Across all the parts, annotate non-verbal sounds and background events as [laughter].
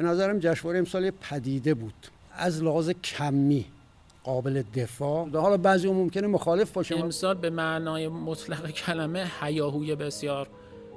به نظرم جشنواره امسال پدیده بود. از لحاظ کمی قابل دفاع. حالا بعضی ممکنه مخالف باشه. امسال به معنای مطلق کلمه حیاهوی بسیار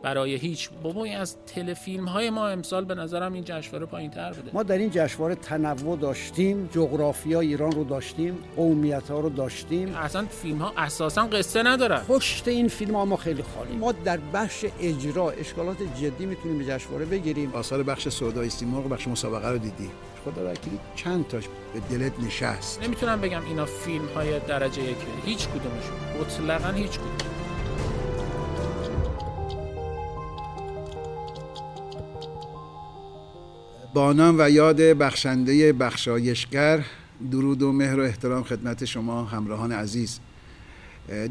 برای هیچ. بابا از تلفیلم های ما امسال به نظرم این جشنواره پایین تر بوده. ما در این جشنواره تنوع داشتیم جغرافیا ایران رو داشتیم قومیت ها رو داشتیم. اصلا فیلم ها اساسا قصه ندارن. پشت این فیلم ها ما خیلی خالی. ما در بخش اجرا اشکالات جدی می‌تونیم به جشنواره بگیریم. آثار بخش سودای سیمرغ بخش مسابقه رو دیدی. خدا وکیلی چند تاش به دلت نشست. نمی‌تونم بگم اینا فیلم های درجه یک. هیچ کدومشون. مطلقا هیچ کدوم. با نام و یاد بخشنده بخشایشگر درود و مهر و احترام خدمت شما همراهان عزیز.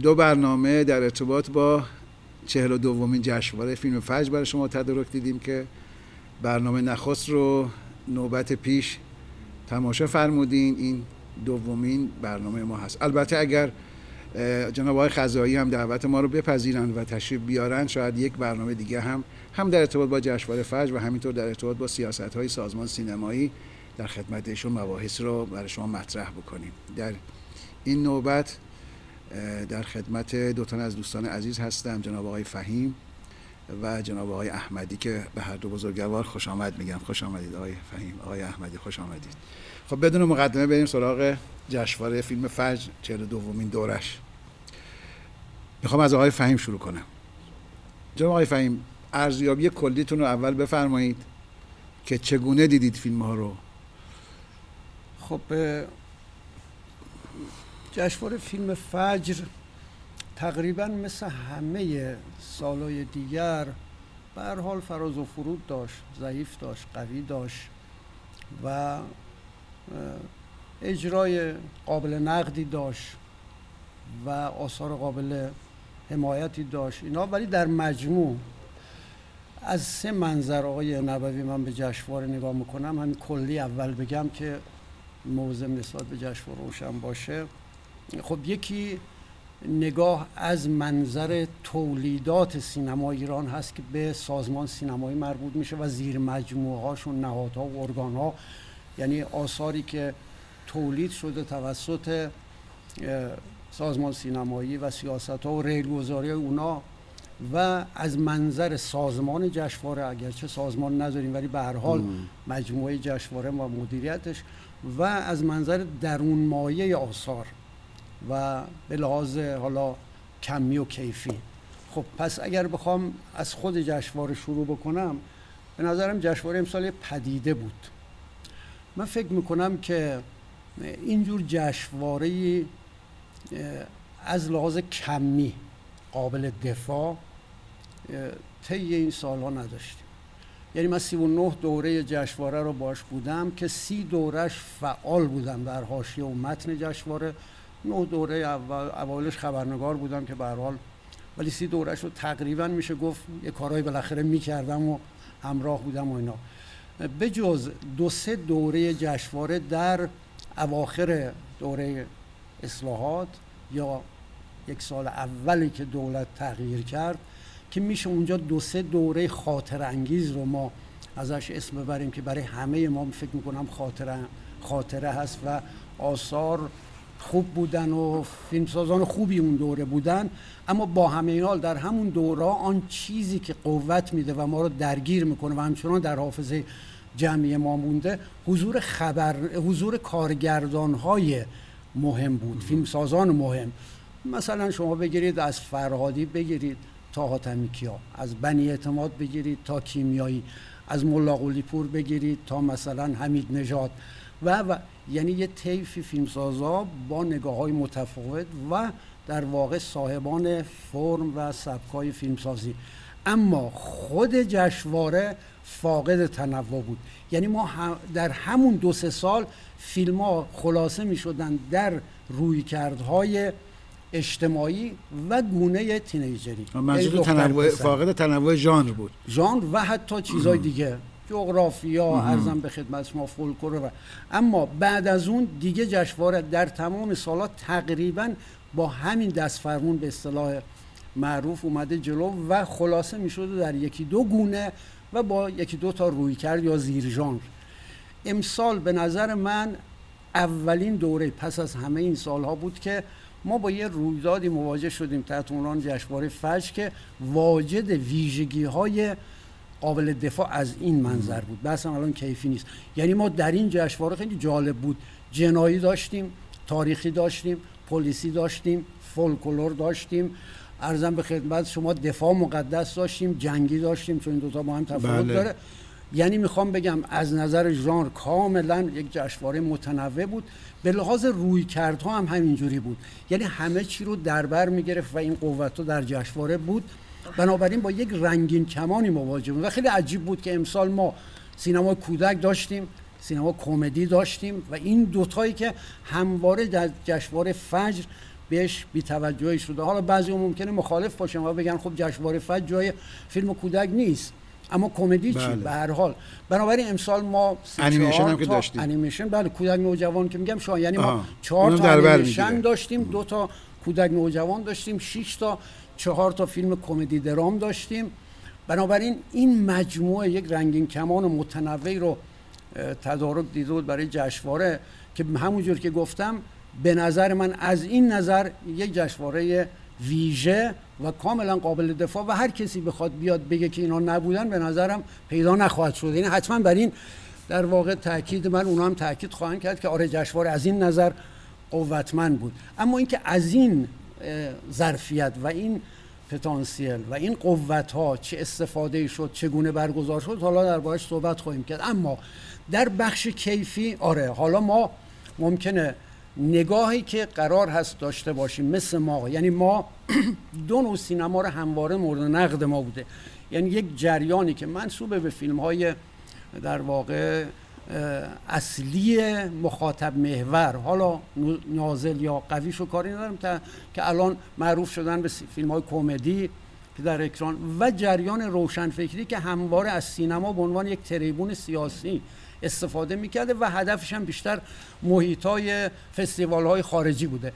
دو برنامه در ارتباط با چهل و دومین جشنواره فیلم فجر برای شما تدارک دیدیم که برنامه نخست رو نوبت پیش تماشا فرمودین. این دومین برنامه ما هست. البته اگر جناب آقای خزایی هم دعوت ما رو بپذیرند و تشریف بیارن شاید یک برنامه دیگه هم هم در ارتباط با جشنواره فجر و همینطور در ارتباط با سیاست های سازمان سینمایی در خدمت ایشون مباحث رو برای شما مطرح بکنیم. در این نوبت در خدمت دو از دوستان عزیز هستم جناب آقای فهیم و جناب آقای احمدی که به هر دو بزرگوار خوش آمد میگم. خوش آمدید آقای فهیم. آقای احمدی خوش آمدید. خب بدون مقدمه بریم سراغ جشنواره فیلم فجر 42 دومین دورش. می‌خوام از آقای فهیم شروع کنم. جناب آقای فهیم ارزیابی کلیتون رو اول بفرمایید که چگونه دیدید فیلم ها رو؟ خب جشنواره فیلم فجر تقریبا مثل همه سالهای دیگر به حال فراز و فرود داشت ضعیف داشت قوی داشت و اجرای قابل نقدی داشت و آثار قابل حمایتی داشت. اینا ولی در مجموع از سه منظر آقای نبوی من به جشنواره نگاه می‌کنم. همین کلی اول بگم که موضع نسبت به جشنواره روشن باشه. خب یکی نگاه از منظر تولیدات سینما ایران هست که به سازمان سینمایی مربوط میشه و زیر مجموعه هاشون نهادها و ارگان ها یعنی آثاری که تولید شده توسط سازمان سینمایی و سیاست ها و ریلگذاری اونا و از منظر سازمان جشنواره اگرچه سازمان نداریم ولی به هر حال مجموعه جشنواره و مدیریتش و از منظر درون مایه آثار و به لحاظ حالا کمی و کیفی. خب پس اگر بخوام از خود جشنواره شروع بکنم به نظرم جشنواره امسال پدیده بود. من فکر می‌کنم که اینجور جشنواره از لحاظ کمی قابل دفاع طی این سالها نداشتیم. یعنی من 39 دوره جشنواره رو باش بودم که سی دورش فعال بودم در حاشیه و متن جشنواره. نه دوره اول اولش خبرنگار بودم که به حال ولی سی دورش رو تقریبا میشه گفت یه کارهای بالاخره می‌کردم و همراه بودم و اینا. به جز دو سه دوره جشنواره در اواخر دوره اصلاحات یا یک سال اولی که دولت تغییر کرد که میشه اونجا دو سه دوره خاطر انگیز رو ما ازش اسم ببریم که برای همه ما فکر می‌کنم خاطره, خاطره هست و آثار خوب بودن و فیلمسازان خوبی اون دوره بودن. اما با همه حال در همون دوره آن چیزی که قوت میده و ما رو درگیر می‌کنه و همچنان در حافظه جمعی ما مونده حضور خبر حضور کارگردان های مهم بود فیلمسازان مهم. مثلا شما بگیرید از فرهادی بگیرید تا حاتمی کیا از بنی اعتماد بگیرید تا کیمیایی از ملا پور بگیرید تا مثلا حمید نژاد. و, و یعنی یه طیفی فیلمسازا با نگاه های متفاوت و در واقع صاحبان فرم و سبکای فیلمسازی. اما خود جشواره فاقد تنوع بود. یعنی ما در همون دو سه سال فیلم ها خلاصه می شدن در رویکردهای اجتماعی و گونه تینیجری. منظور تنوع فاقد تنوع ژانر بود. ژانر و حتی چیزهای دیگه جغرافیا ارزم به خدمت شما فولکلور و اما بعد از اون دیگه جشنواره در تمام سالات تقریبا با همین دست فرمون به اصطلاح معروف اومده جلو و خلاصه می در یکی دو گونه و با یکی دو تا روی کرد یا زیر ژانر. امسال به نظر من اولین دوره پس از همه این سالها بود که ما با یه رویدادی مواجه شدیم تحت عنوان جشنواره فجر که واجد ویژگی های قابل دفاع از این منظر بود. بس الان کیفی نیست. یعنی ما در این جشنواره خیلی جالب بود. جنایی داشتیم تاریخی داشتیم پلیسی داشتیم فولکلور داشتیم. ارزم به خدمت شما دفاع مقدس داشتیم جنگی داشتیم چون این دوتا با هم تفاوت بله. داره. یعنی می‌خوام بگم از نظر ژانر کاملا یک جشنواره متنوع بود. به لحاظ روی کردها هم همینجوری بود. یعنی همه چی رو در بر می‌گرفت و این قوت در جشنواره بود. بنابراین با یک رنگین کمانی مواجه بود. و خیلی عجیب بود که امسال ما سینما کودک داشتیم سینما کمدی داشتیم و این دوتایی که همواره در جشنواره فجر بهش بیتوجهی شده. حالا بعضی ممکنه مخالف باشن و بگن خب جشنواره فجر جای فیلم کودک نیست. اما کمدی چی بله. به هر حال بنابراین امسال ما انیمیشن هم که داشتیم. انیمیشن بله کودک نوجوان که میگم شما یعنی ما. چهار تا انیمیشن. داشتیم دو تا کودک نوجوان داشتیم شش تا چهار تا فیلم کمدی درام داشتیم بنابراین این مجموعه یک رنگین کمان متنوعی رو تدارک دیده بود برای جشنواره که همونجور که گفتم به نظر من از این نظر یک جشنواره ویژه و کاملا قابل دفاع و هر کسی بخواد بیاد بگه که اینا نبودن به نظرم پیدا نخواهد شد. یعنی حتما بر این در واقع تاکید من اونا هم تاکید خواهند کرد که آره جشنواره از این نظر قوتمند بود. اما اینکه از این ظرفیت و این پتانسیل و این قوت ها چه استفاده شد چگونه برگزار شد حالا دربارش صحبت خواهیم کرد. اما در بخش کیفی آره حالا ما ممکنه نگاهی که قرار هست داشته باشیم مثل ما. یعنی ما [clears throat] دو نوع سینما رو همواره مورد نقد ما بوده. یعنی یک جریانی که منصوبه به فیلم های در واقع اصلی مخاطب محور. حالا نازل یا قویش و کاری ندارم تا که الان معروف شدن به فیلم های کمدی که در اکران و جریان روشنفکری که همواره از سینما به عنوان یک تریبون سیاسی استفاده می‌کرده و هدفش هم بیشتر محیط های فستیوال های خارجی بوده.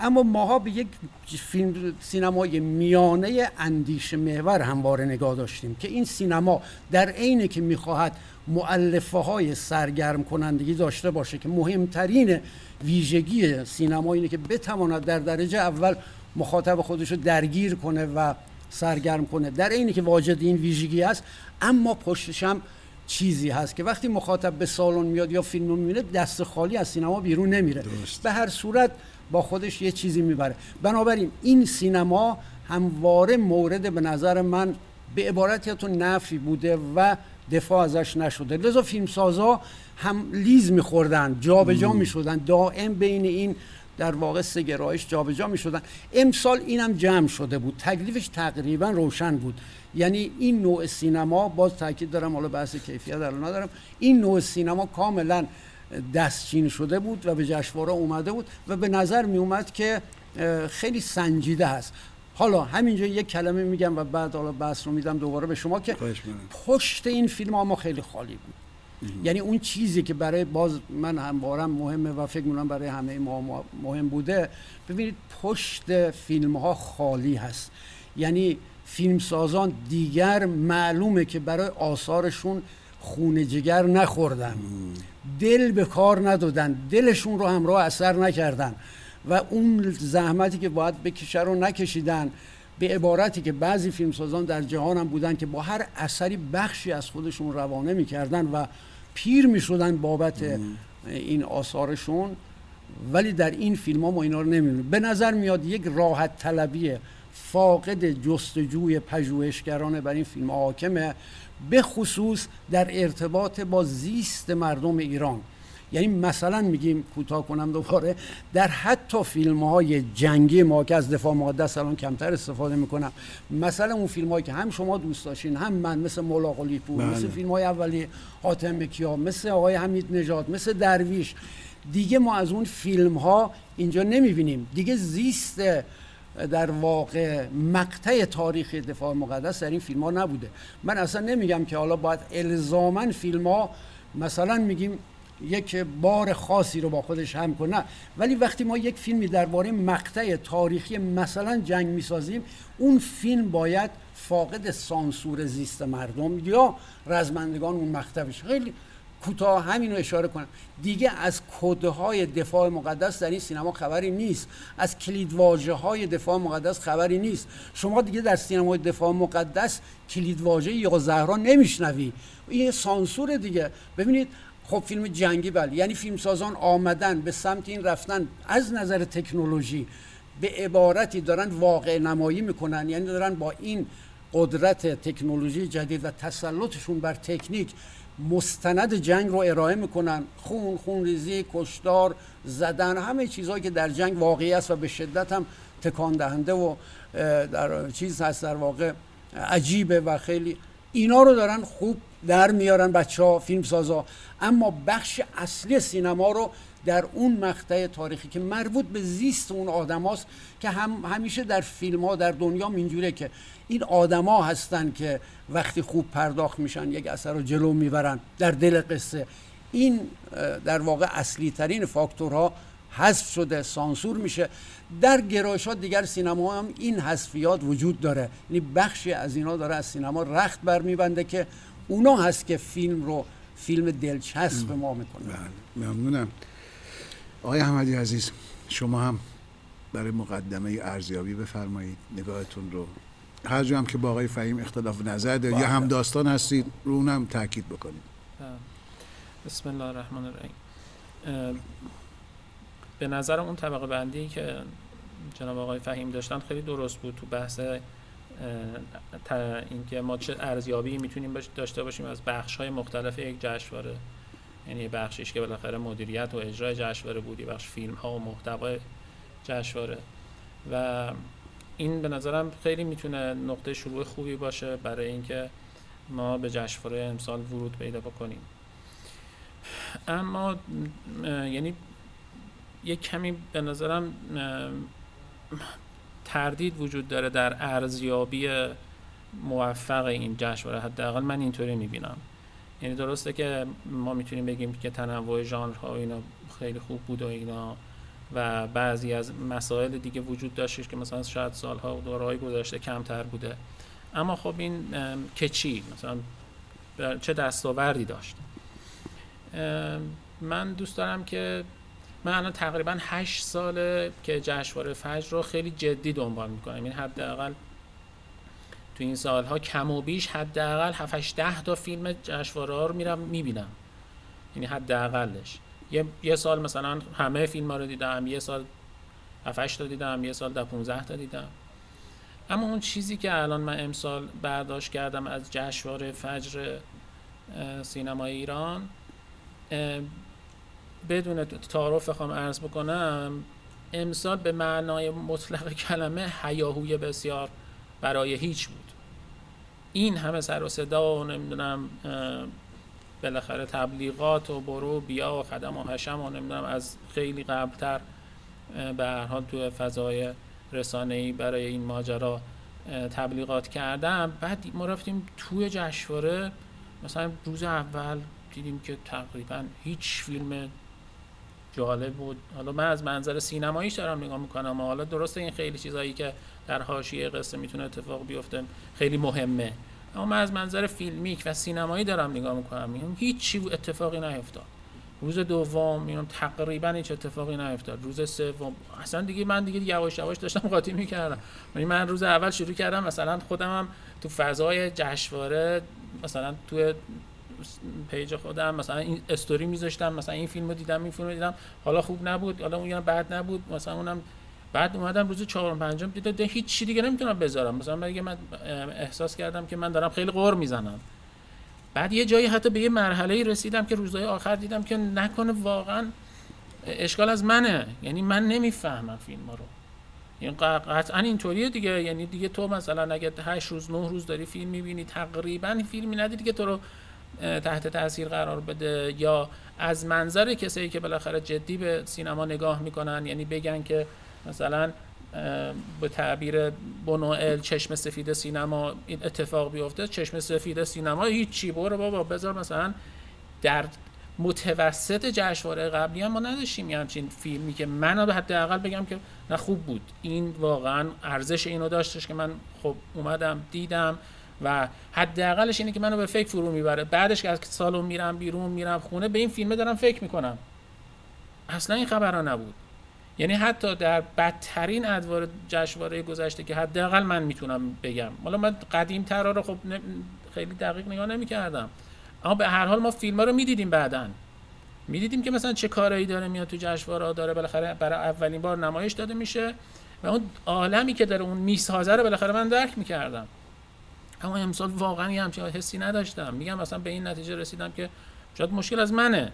اما ماها به یک فیلم سینمای میانه اندیشه محور همواره نگاه داشتیم که این سینما در عینی که می‌خواهد معلفه های سرگرم کنندگی داشته باشه که مهمترین ویژگی سینما اینه که بتواند در درجه اول مخاطب خودش رو درگیر کنه و سرگرم کنه. در عینی که واجد این ویژگی است اما پشتش هم چیزی هست که وقتی مخاطب به سالن میاد یا فیلم رو می‌بینه دست خالی از سینما بیرون نمیره. درست. به هر صورت با خودش یه چیزی می‌بره. بنابراین این سینما همواره مورد به نظر من به عبارت یا تو نفی بوده و دفاع ازش نشده. لذا فیلمسازا هم لیز میخوردن جابجا می‌شدن. دائم بین این در واقع سه گرایش جابجا می‌شدن. امسال اینم جمع شده بود. تکلیفش تقریبا روشن بود. یعنی این نوع سینما باز تاکید دارم حالا بحث کیفیت الان ندارم. این نوع سینما کاملا دستچین شده بود و به جشنواره اومده بود و به نظر می اومد که خیلی سنجیده هست حالا همینجا یک کلمه میگم و بعد حالا بحث رو میدم دوباره به شما که. پشت این فیلم ها ما خیلی خالی بود. یعنی اون چیزی که برای باز من هموارم مهمه و فکر می‌کنم برای همه ما مهم بوده ببینید پشت فیلم ها خالی هست. یعنی فیلمسازان دیگر معلومه که برای آثارشون خون جگر نخوردن. دل به کار ندادن. دلشون رو همراه اثر نکردن. و اون زحمتی که باید بکشه رو نکشیدن. به عبارتی که بعضی فیلمسازان در جهان هم بودن که با هر اثری بخشی از خودشون روانه می‌کردن و پیر می‌شدن بابت این آثارشون ولی در این فیلم ها ما اینا رو نمی‌بینیم. به نظر میاد یک راحت طلبی فاقد جستجوی پژوهشگران بر این فیلم حاکمه به خصوص در ارتباط با زیست مردم ایران. یعنی مثلا میگیم کوتاه کنم دوباره در حتی فیلم های جنگی ما که از دفاع مقدس الان کمتر استفاده می‌کنم مثلا اون فیلم هایی که هم شما دوست داشتین هم من مثل مولا قلی پور بله. مثل فیلم های اولی حاتم کیا مثل آقای حمید نژاد مثل درویش دیگه ما از اون فیلم ها اینجا نمی‌بینیم دیگه زیست در واقع مقطع تاریخی دفاع مقدس در این فیلم ها نبوده من اصلا نمیگم که حالا باید الزاما فیلم ها مثلا میگیم یک بار خاصی رو با خودش هم کنه. نه. ولی وقتی ما یک فیلمی درباره مقطع تاریخی مثلا جنگ می‌سازیم اون فیلم باید فاقد سانسور زیست مردم یا رزمندگان اون مقطع بشه خیلی کوتاه همین رو اشاره کنم. دیگه از کدهای دفاع مقدس در این سینما خبری نیست. از کلیدواژه های دفاع مقدس خبری نیست. شما دیگه در سینمای دفاع مقدس کلیدواژه یا زهرا نمیشنوی. این سانسور دیگه. ببینید خب فیلم جنگی بله. یعنی فیلمسازان آمدن به سمت این رفتن از نظر تکنولوژی به عبارتی دارن واقع نمایی می‌کنن. یعنی دارن با این قدرت تکنولوژی جدید و تسلطشون بر تکنیک مستند جنگ رو ارائه می‌کنن. خون خون ریزی کشتار زدن همه چیزهایی که در جنگ واقعی است و به شدت هم تکان دهنده و در چیز هست در واقع عجیبه و خیلی اینا رو دارن خوب در میارن بچه ها فیلم سازا اما بخش اصلی سینما رو در اون مقطع تاریخی که مربوط به زیست اون آدم هاست که هم همیشه در فیلم ها در دنیا اینجوره که این آدما هستن که وقتی خوب پرداخت میشن یک اثر رو جلو می‌برن در دل قصه. این در واقع اصلی ترین فاکتورها حذف شده سانسور میشه. در گرایش دیگر سینما هم این حذفیات وجود داره. یعنی بخشی از اینا داره از سینما رخت برمیبنده که اونا هست که فیلم رو فیلم دلچسب ما می‌کنه. بله ممنونم. آقای احمدی عزیز شما هم برای مقدمه ارزیابی بفرمایید نگاهتون رو. هر جا هم که با آقای فهیم اختلاف نظر دارید یا هم داستان هستید رو اونم تاکید بکنید. بسم الله الرحمن الرحیم. به نظر اون طبقه بندی که جناب آقای فهیم داشتن خیلی درست بود تو بحث اینکه ما چه ارزیابی می‌تونیم داشته باشیم از بخش های مختلف یک جشنواره. یعنی بخشش که بالاخره مدیریت و اجرای جشنواره بودی بخش فیلم ها و محتوای جشنواره. و این به نظرم خیلی می‌تونه نقطه شروع خوبی باشه برای اینکه ما به جشنواره امسال ورود پیدا بکنیم. اما یعنی یک کمی به نظرم تردید وجود داره در ارزیابی موفق این جشنواره. حداقل من اینطوری می‌بینم. یعنی درسته که ما می‌تونیم بگیم که تنوع ژانرها اینا خیلی خوب بود و اینا و بعضی از مسائل دیگه وجود داشتش که مثلا شاید سالها و دورهای گذشته کمتر بوده. اما خب این که چی؟ مثلا چه دستاوردی داشت؟ من دوست دارم که من الان تقریبا 8 ساله که جشنواره فجر رو خیلی جدی دنبال می‌کنم. این حداقل تو این سالها کم و بیش حداقل 7 8 10 تا فیلم جشنواره رو میرم می‌بینم. یعنی حداقلش. یه،, یه سال مثلا همه فیلم ها رو دیدم یه سال 7 تا دیدم یه سال 15 تا دیدم. اما اون چیزی که الان من امسال برداشت کردم از جشنواره فجر سینمای ایران بدون تعارف بخوام عرض بکنم امسال به معنای مطلق کلمه حیاهوی بسیار برای هیچ بود. این همه سر و صدا و نمی‌دونم بالاخره تبلیغات و برو بیا و خدم و حشم و نمی‌دونم از خیلی قبلتر به هر حال تو فضای رسانه‌ای برای این ماجرا تبلیغات کردم. بعد ما رفتیم توی جشنواره مثلا روز اول دیدیم که تقریبا هیچ فیلم جالب بود. حالا من از منظر سینماییش دارم نگاه می‌کنم حالا درسته این خیلی چیزایی که در حاشیه قصه می‌تونه اتفاق بیفته خیلی مهمه. اما من از منظر filmic و سینمایی دارم نگاه می‌کنم. میگم هیچ اتفاقی نیفتاد. روز دوم میگم تقریبا هیچ اتفاقی نیفتاد. روز سوم اصلا دیگه من دیگه یواش یواش داشتم قاطی می‌کردم. یعنی من روز اول شروع کردم مثلا خودم هم تو فضای جشنواره مثلا تو page خودم مثلا این استوری میذاشتم مثلا این فیلمو دیدم این فیلمو دیدم. حالا خوب نبود حالا اون بعد نبود مثلا اونم بعد اومدم روز چهارم پنجم دیدم هیچ چی دیگه نمی‌تونم بذارم. مثلا من من احساس کردم که من دارم خیلی قور می‌زنم. بعد یه جایی حتی به یه مرحله رسیدم که روزهای آخر دیدم که نکنه واقعا اشکال از منه. یعنی من نمی‌فهمم فیلم رو. این قطعا اینطوریه دیگه. یعنی دیگه تو مثلا اگه 8 روز 9 روز داری فیلم می‌بینی تقریبا فیلمی ندیدی که تو رو تحت تاثیر قرار بده یا از منظر کسایی که بالاخره جدی به سینما نگاه می‌کنن یعنی بگن که مثلا به تعبیر بنوئل چشم سفید سینما این اتفاق بیفته چشم سفید سینما هیچی برو بابا بذار مثلا در متوسط جشنواره قبلی هم ما نداشتیم یه همچین فیلمی که من حداقل بگم که نه خوب بود. این واقعا ارزش اینو داشتش که من خب اومدم دیدم. و حداقلش اینه که منو به فکر فرو می‌بره. بعدش که از سالن میرم بیرون میرم خونه به این فیلمه دارم فکر می‌کنم. اصلا این خبرها نبود. یعنی حتی در بدترین ادوار جشنواره گذشته که حداقل من می‌تونم بگم. حالا من قدیم ترا رو خب خیلی دقیق نگاه نمی‌کردم. اما به هر حال ما فیلم ها رو می‌دیدیم بعدا. می‌دیدیم که مثلا چه کارایی داره میاد تو جشنواره داره بالاخره برای اولین بار نمایش داده میشه و اون عالمی که داره اون می‌سازه رو بالاخره من درک می‌کردم. اما امسال واقعا یه همچین حسی نداشتم. میگم مثلا به این نتیجه رسیدم که شاید مشکل از منه.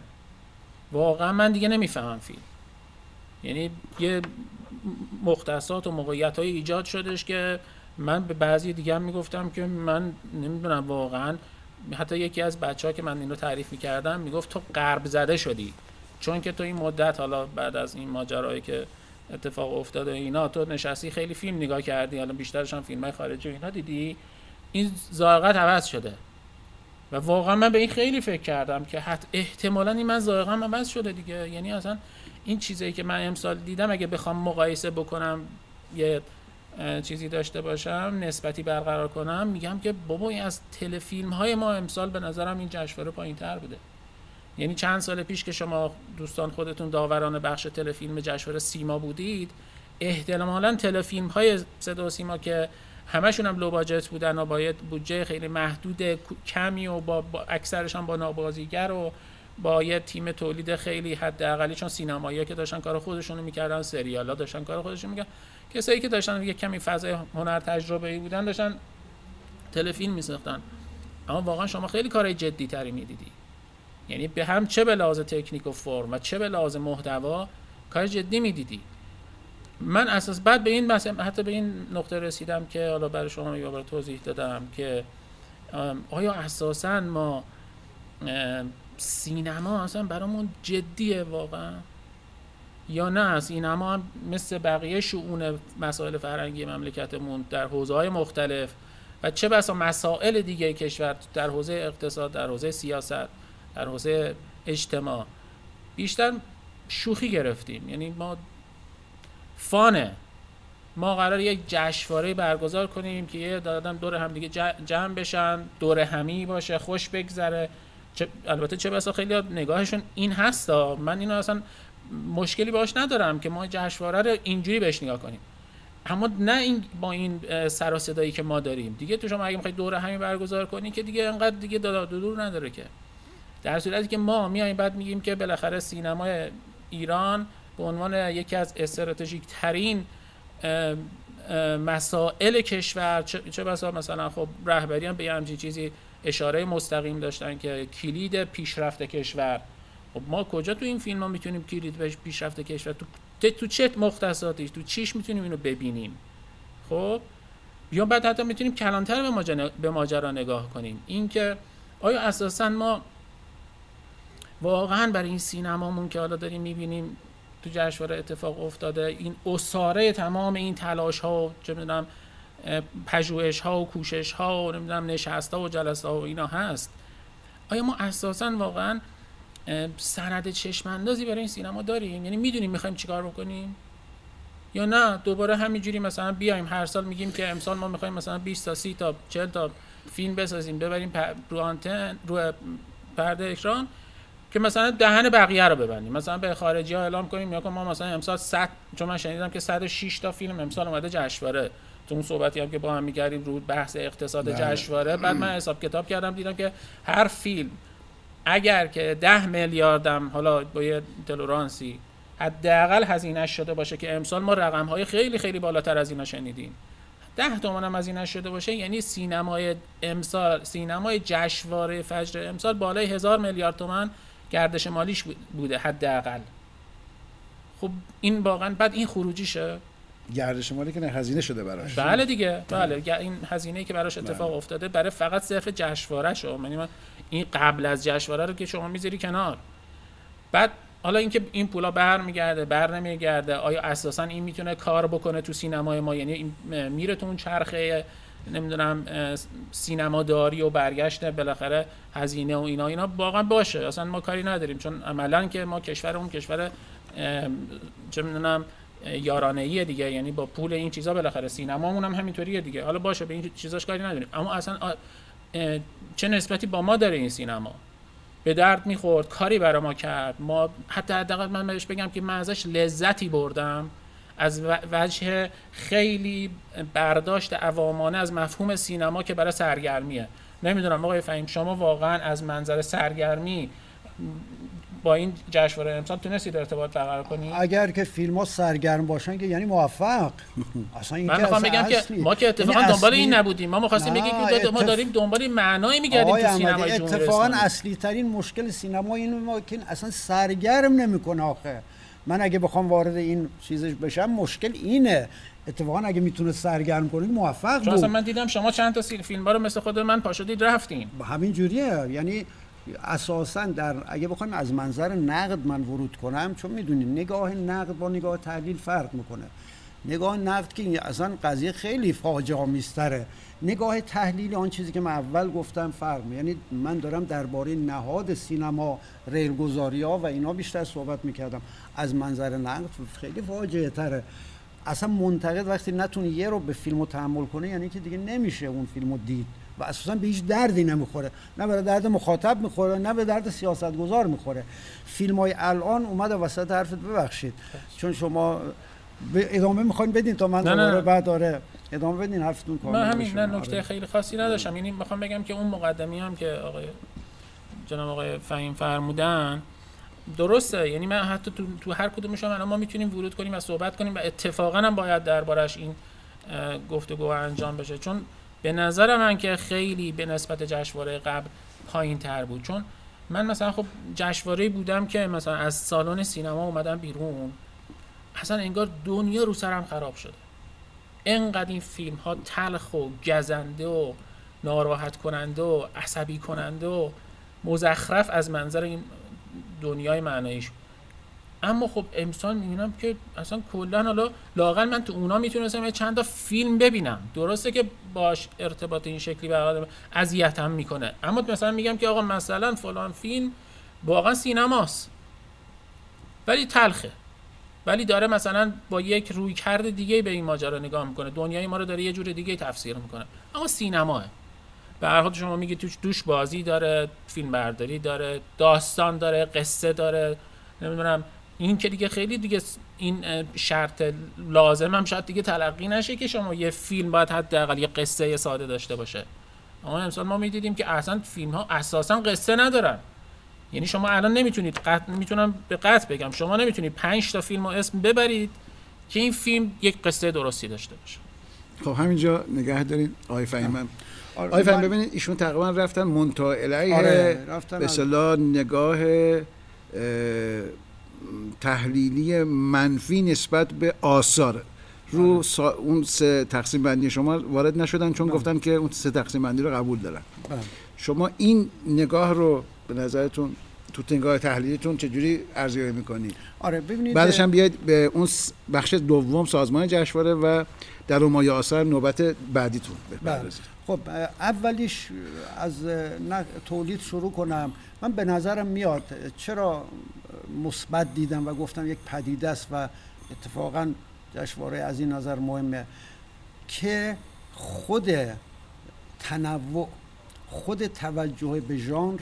واقعا من دیگه نمی‌فهمم فیلم. یعنی یه مختصات و موقعیت های ایجاد شدش که من به بعضی دیگه هم می‌گفتم که من نمی‌دونم واقعا حتی یکی از بچه ها که من این رو تعریف می‌کردم می‌گفت تو قرب زده شدی. چون که تو این مدت حالا بعد از این ماجرایی که اتفاق افتاده اینا تو نشستی خیلی فیلم نگاه کردی. حالا بیشترش هم فیلم های خارجی اینا دیدی. این ذائقت عوض شده. و واقعا من به این خیلی فکر کردم که حت احتمالا این من ذائقم عوض شده دیگه. یعنی اصلا این چیزایی که من امسال دیدم اگه بخوام مقایسه بکنم یه چیزی داشته باشم نسبتی برقرار کنم میگم که بابا این از تلفیلم های ما امسال به نظرم این جشنواره پایین تر بوده. یعنی چند سال پیش که شما دوستان خودتون داوران بخش تلفیلم جشنواره سیما بودید احتمالا تلفیلم های صدا سیما که همشون هم لو باجت بودن و باید بودجه خیلی محدود کمی و با, با اکثرشان با نابازیگر و با یه تیم تولید خیلی حداقلی چون سینمایی که داشتن کار خودشونو می‌کردن سریالا داشتن کار خودشون می‌کردن. کسایی که داشتن یه کمی فضای هنر تجربه ای بودن داشتن تلفیلم میساختن. اما واقعا شما خیلی کارهای جدی تری می‌دیدی. یعنی به هم چه به لحاظ تکنیک و فرم و چه به لحاظ محتوا کار جدی می‌دیدی. من اساس بعد به این مثلا حتی به این نقطه رسیدم که حالا برای شما یه توضیح دادم که آیا اساسا ما سینما اصلا برامون جدیه واقعا؟ یا نه سینما هم مثل بقیه شؤون مسائل فرهنگی مملکتمون در حوزه های مختلف و چه بسا مسائل دیگه کشور در حوزه اقتصاد در حوزه سیاست در حوزه اجتماع بیشتر شوخی گرفتیم. یعنی ما فانه. ما قرار یک جشنواره برگزار کنیم که یه دادم دور هم دیگه جمع بشن دور همی باشه خوش بگذره. البته چه بسا خیلی نگاهشون این هستا من اینو اصلا مشکلی باش ندارم که ما جشنواره رو اینجوری بهش نگاه کنیم. اما نه این با این سر صدایی که ما داریم. دیگه تو شما اگه می‌خواید دور همین برگزار کنی که دیگه انقدر دیگه دور نداره که. در صورتی که ما میایم بعد میگیم که بالاخره سینمای ایران به عنوان یکی از استراتژیک ترین مسائل کشور چه بسا مثلا خب رهبری هم به همچین چیزی اشاره مستقیم داشتن که کلید پیشرفت کشور. خب ما کجا تو این فیلم ها می‌تونیم کلید بهش پیشرفت کشور؟ تو تو چه مختصاتش تو چیش می‌تونیم اینو ببینیم؟ خب؟ یا بعد حتی می‌تونیم کلانتر به ماجرا, به ماجرا نگاه کنیم. اینکه آیا اساسا ما واقعا برای این سینمامون که حالا داریم می‌بینیم تو جشنواره اتفاق افتاده. این اساره تمام این تلاش ها چه می‌دونم پژوهش ها و کوشش ها و نمی‌دونم نشست ها و جلسه ها و اینا هست. آیا ما اساسا واقعا سند چشم اندازی برای این سینما داریم؟ یعنی می‌دونیم می‌خوایم چیکار بکنیم؟ یا نه؟ دوباره همینجوری مثلا بیایم هر سال میگیم که امسال ما می‌خوایم مثلا 20 تا 30 تا 40 تا فیلم بسازیم ببریم رو آنتن رو پرده اکران. که مثلا دهن بقیه رو ببندیم. مثلا به خارجی ها اعلام کنیم یا ما مثلا امسال 100 چون من شنیدم که 106 تا فیلم امسال اومده جشنواره. تو اون صحبتی هم که با هم می‌کردیم رو بحث اقتصاد بله. جشنواره. بعد من حساب کتاب کردم دیدم که هر فیلم اگر که ده میلیاردم حالا با یه تلورانسی حداقل هزینه شده باشه که امسال ما رقم های خیلی خیلی بالاتر از اینا شنیدیم. ده تومن هم از این شده باشه یعنی سینمای امسال سینمای جشنواره فجر امسال بالای هزار میلیارد تومن گردش مالیش بوده حداقل. خب این واقعا بعد این خروجیشه؟ گردش مالی که نه هزینه شده براش. بله دیگه بله. این هزینه که براش اتفاق بله. افتاده برای فقط صرف جشنواره شو یعنی من این قبل از جشنواره رو که شما می‌ذاری کنار. بعد حالا اینکه این پولا بر میگرده بر نمیگرده آیا اساسا این می‌تونه کار بکنه تو سینمای ما؟ یعنی میره تو اون چرخه نمی‌دونم سینما داری و برگشت بالاخره هزینه و اینا اینا واقعا باشه. اصلا ما کاری نداریم چون عملا که ما کشورمون کشور چه می‌دونم یارانه دیگه. یعنی با پول این چیزا بالاخره سینمامون هم همینطوریه دیگه. حالا باشه به این چیزاش کاری نداریم. اما اصلا چه نسبتی با ما داره این سینما؟ به درد می‌خورد کاری برای ما کرد. ما حتی حداقل من بهش بگم که من ازش لذتی بردم. از وجه خیلی برداشت عوامانه از مفهوم سینما که برای سرگرمیه. نمی‌دونم آقای فهیم شما واقعا از منظر سرگرمی با این جشنواره امسال تونستید ارتباط برقرار کنید؟ اگر که فیلم ها سرگرم باشن که یعنی موفق. اصلا این من می‌خوام بگم که ما که اتفاقا یعنی دنبال این نبودیم. ما می‌خواستیم بگیم که ما داریم دنبال معنایی میگردیم تو سینما اتفاقا اصلی ترین مشکل سینما این ما که اصلا سرگرم نمی‌کنه آخه. من اگه بخوام وارد این چیزش بشم مشکل اینه. اتفاقا اگه می‌تونه سرگرم کنید موفق بود. من دیدم شما چند تا فیلم رو مثل خود من پاشدید رفتین. همین جوریه. یعنی اساسا در اگه بخوایم از منظر نقد من ورود کنم چون می‌دونیم نگاه نقد با نگاه تحلیل فرق می‌کنه. نگاه نقد که اصلا قضیه خیلی فاجعه آمیزتره نگاه تحلیلی آن چیزی که من اول گفتم فرق یعنی من دارم درباره نهاد سینما ریلگذاری ها و اینا بیشتر صحبت می‌کردم. از منظر نقد خیلی فاجعه تره. اصلا منتقد وقتی نتونه یه رو به فیلم تحمل کنه یعنی که دیگه نمیشه اون فیلمو دید. و اساسا به هیچ دردی نمی‌خوره. نه به درد مخاطب می‌خوره نه به درد سیاستگزار می‌خوره. فیلم های الان اومده وسط حرفت ببخشید. چون شما ادامه می‌خواین بدین تا من دوباره بعد داره ادامه بدین حرفتون کامل من همین نه نکته آره. خیلی خاصی نداشتم. یعنی می‌خوام بگم که اون مقدمی هم که آقای جناب آقای فهیم فرمودن درسته. یعنی من حتی تو, تو هر کدومش هم ما می‌تونیم ورود کنیم و صحبت کنیم و اتفاقا هم باید دربارش این گفتگو انجام بشه. چون به نظر من که خیلی به نسبت جشنواره قبل پایین تر بود. چون من مثلا خب جشنواره بودم که مثلا از سالن سینما اومدم بیرون. اصلا انگار دنیا رو سرم خراب شده. انقدر این فیلم ها تلخ و گزنده و ناراحت کننده و عصبی کننده و مزخرف از منظر این دنیای معناییش. اما خب امسال می‌بینم که اصلا کلا حالا لاقل من تو اونا می‌تونستم چند تا فیلم ببینم. درسته که باش ارتباط این شکلی برقرار اذیتم می‌کنه. اما مثلا میگم که آقا مثلا فلان فیلم واقعا سینماست. ولی تلخه. ولی داره مثلا با یک روی کرد دیگه به این ماجرا نگاه می‌کنه. دنیای ما رو داره یه جور دیگه تفسیر می‌کنه. اما سینماه. به هر شما میگی توش دوش بازی داره فیلم برداری داره داستان داره قصه داره نمی‌دونم. این که دیگه خیلی دیگه این شرط لازم هم شاید دیگه تلقی نشه که شما یه فیلم باید حداقل یه قصه ساده داشته باشه. اما امسال ما می‌دیدیم که اصلا فیلم ها اساسا قصه ندارن. یعنی شما الان نمی‌تونید قط... می‌تونم به قطع بگم شما نمی‌تونید پنج تا فیلم و اسم ببرید که این فیلم یک قصه درستی داشته باشه. خب همینجا نگه دارین آقای فهیمم آره آقای فهم ببینید ایشون تقریبا رفتن منتها آره به نگاه تحلیلی منفی نسبت به آثار رو آره. اون سه تقسیم بندی شما وارد نشدن چون بله. گفتن که اون سه تقسیم بندی رو قبول دارن بله. شما این نگاه رو به نظرتون تو نگاه تحلیلیتون چجوری ارزیابی می‌کنید آره ببینید بعدش هم بیاید به اون بخش دوم سازمان جشنواره و در مایه آثار نوبت بعدیتون بپردازید بله. خب اولیش از تولید شروع کنم. من به نظرم میاد. چرا مثبت دیدم و گفتم یک پدیده است و اتفاقا جشنواره از این نظر مهمه که خود تنوع خود توجه به ژانر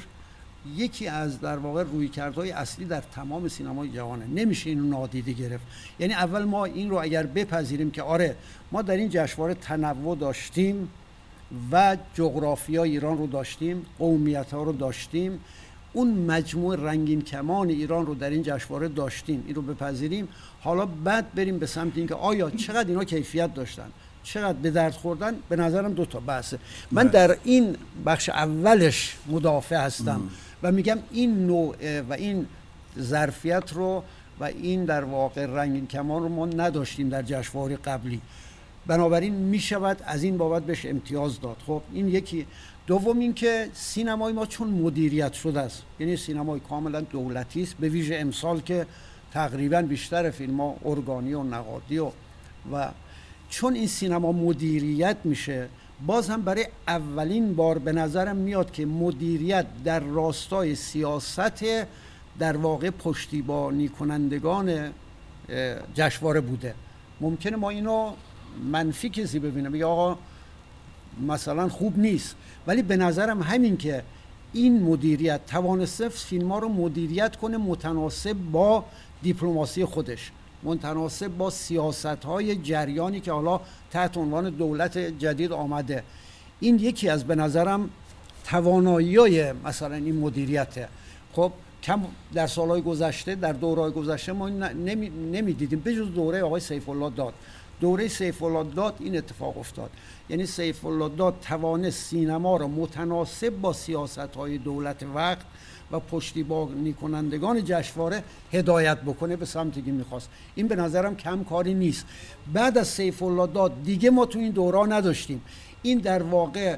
یکی از در واقع رویکردهای اصلی در تمام سینمای جهانه. نمیشه اینو نادیده گرفت. یعنی اول ما این رو اگر بپذیریم که آره ما در این جشنواره تنوع داشتیم و جغرافیا ایران رو داشتیم قومیت ها رو داشتیم. اون مجموع رنگین کمان ایران رو در این جشنواره داشتیم. این رو بپذیریم. حالا بعد بریم به سمت اینکه آیا چقدر اینا کیفیت داشتن؟ چقدر به درد خوردن؟ به نظرم دو تا بحثه من بله. در این بخش اولش مدافع هستم و میگم این نوع و این ظرفیت رو و این در واقع رنگین کمان رو ما نداشتیم در جشنواره قبلی. بنابراین می‌شود از این بابت بهش امتیاز داد. خب این یکی. دوم اینکه سینمای ما چون مدیریت شده است یعنی سینمای کاملا دولتی است به ویژه امسال که تقریبا بیشتر فیلم ها ارگانی و نقادی و و چون این سینما مدیریت میشه باز هم برای اولین بار به نظرم میاد که مدیریت در راستای سیاست در واقع پشتیبانی کنندگان جشنواره بوده. ممکنه ما اینو منفی کسی ببینه بگه آقا مثلا خوب نیست. ولی به نظرم همین که این مدیریت توانسته فیلم ها رو مدیریت کنه متناسب با دیپلماسی خودش متناسب با سیاست های جریانی که حالا تحت عنوان دولت جدید آمده. این یکی از به نظرم توانایی مثلا این مدیریته. خب کم در سالهای گذشته در دوره‌های گذشته ما نمی, نمی بجز دوره آقای سیف الله داد. دوره سیف داد این اتفاق افتاد. یعنی سیف داد توانست سینما را متناسب با سیاست های دولت وقت و پشتیبانی کنندگان جشنواره هدایت بکنه به سمتی که می‌خواست. این به نظرم کم کاری نیست. بعد از سیف دیگه ما تو این دورا نداشتیم. این در واقع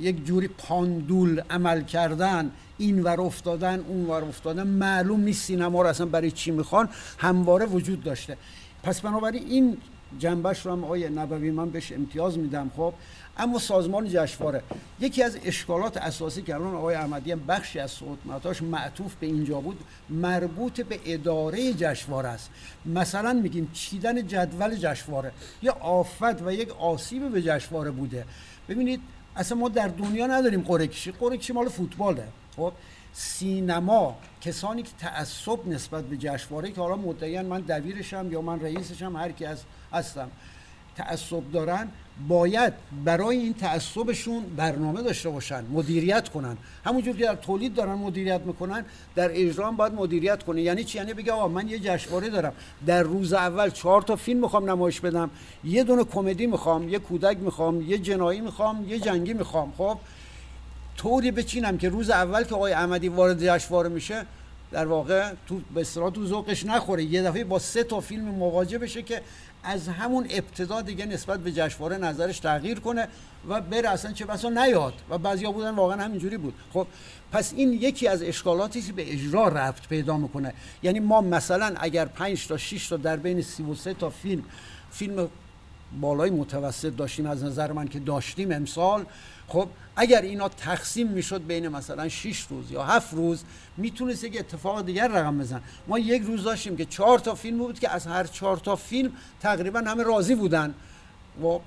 یک جوری پاندول عمل کردن این ور افتادن اون ور افتادن معلوم نیست سینما رو اصلا برای چی می‌خوان. همواره وجود داشته. پس بنابراین این جنبش رو هم آقای نبوی من بهش امتیاز میدم خب. اما سازمان جشنواره یکی از اشکالات اساسی که الان آقای احمدی هم بخشی از صحبتاش معطوف به اینجا بود مربوط به اداره جشنواره است. مثلا میگیم چیدن جدول جشنواره یا آفت و یک آسیب به جشنواره بوده. ببینید اصلا ما در دنیا نداریم قرعه کشی. کشی مال فوتباله خب. سینما کسانی که تعصب نسبت به جشنواره که حالا مدعیان من دبیرشم یا من رئیسشم هر کی از هستم تعصب دارن باید برای این تعصبشون برنامه داشته باشن مدیریت کنن. همونجور که در تولید دارن مدیریت می‌کنن در اجرا باید مدیریت کنه. یعنی چی؟ یعنی بگه آقا من یه جشنواره دارم. در روز اول چهار تا فیلم می‌خوام نمایش بدم. یه دونه کمدی می‌خوام یه کودک می‌خوام یه جنایی می‌خوام یه جنگی می‌خوام. خب؟ طوری بچینم که روز اول که آقای احمدی وارد جشنواره میشه در واقع تو به تو ذوقش نخوره. یه دفعه با سه تا فیلم مواجه بشه که از همون ابتدا دیگه نسبت به جشنواره نظرش تغییر کنه و بره اصلا چه بسا نیاد. و بعضیا بودن واقعا همینجوری بود. خب پس این یکی از اشکالاتی که به اجرا رفت پیدا می‌کنه. یعنی ما مثلا اگر 5 تا 6 تا در بین 33 تا فیلم فیلم بالای متوسط داشتیم از نظر من که داشتیم امسال. خب اگر اینا تقسیم می‌شد بین مثلا 6 روز یا 7 روز می‌تونست یک اتفاق دیگر رقم بزن. ما یک روز داشتیم که چهار تا فیلم بود که از هر چهار تا فیلم تقریبا همه راضی بودن. و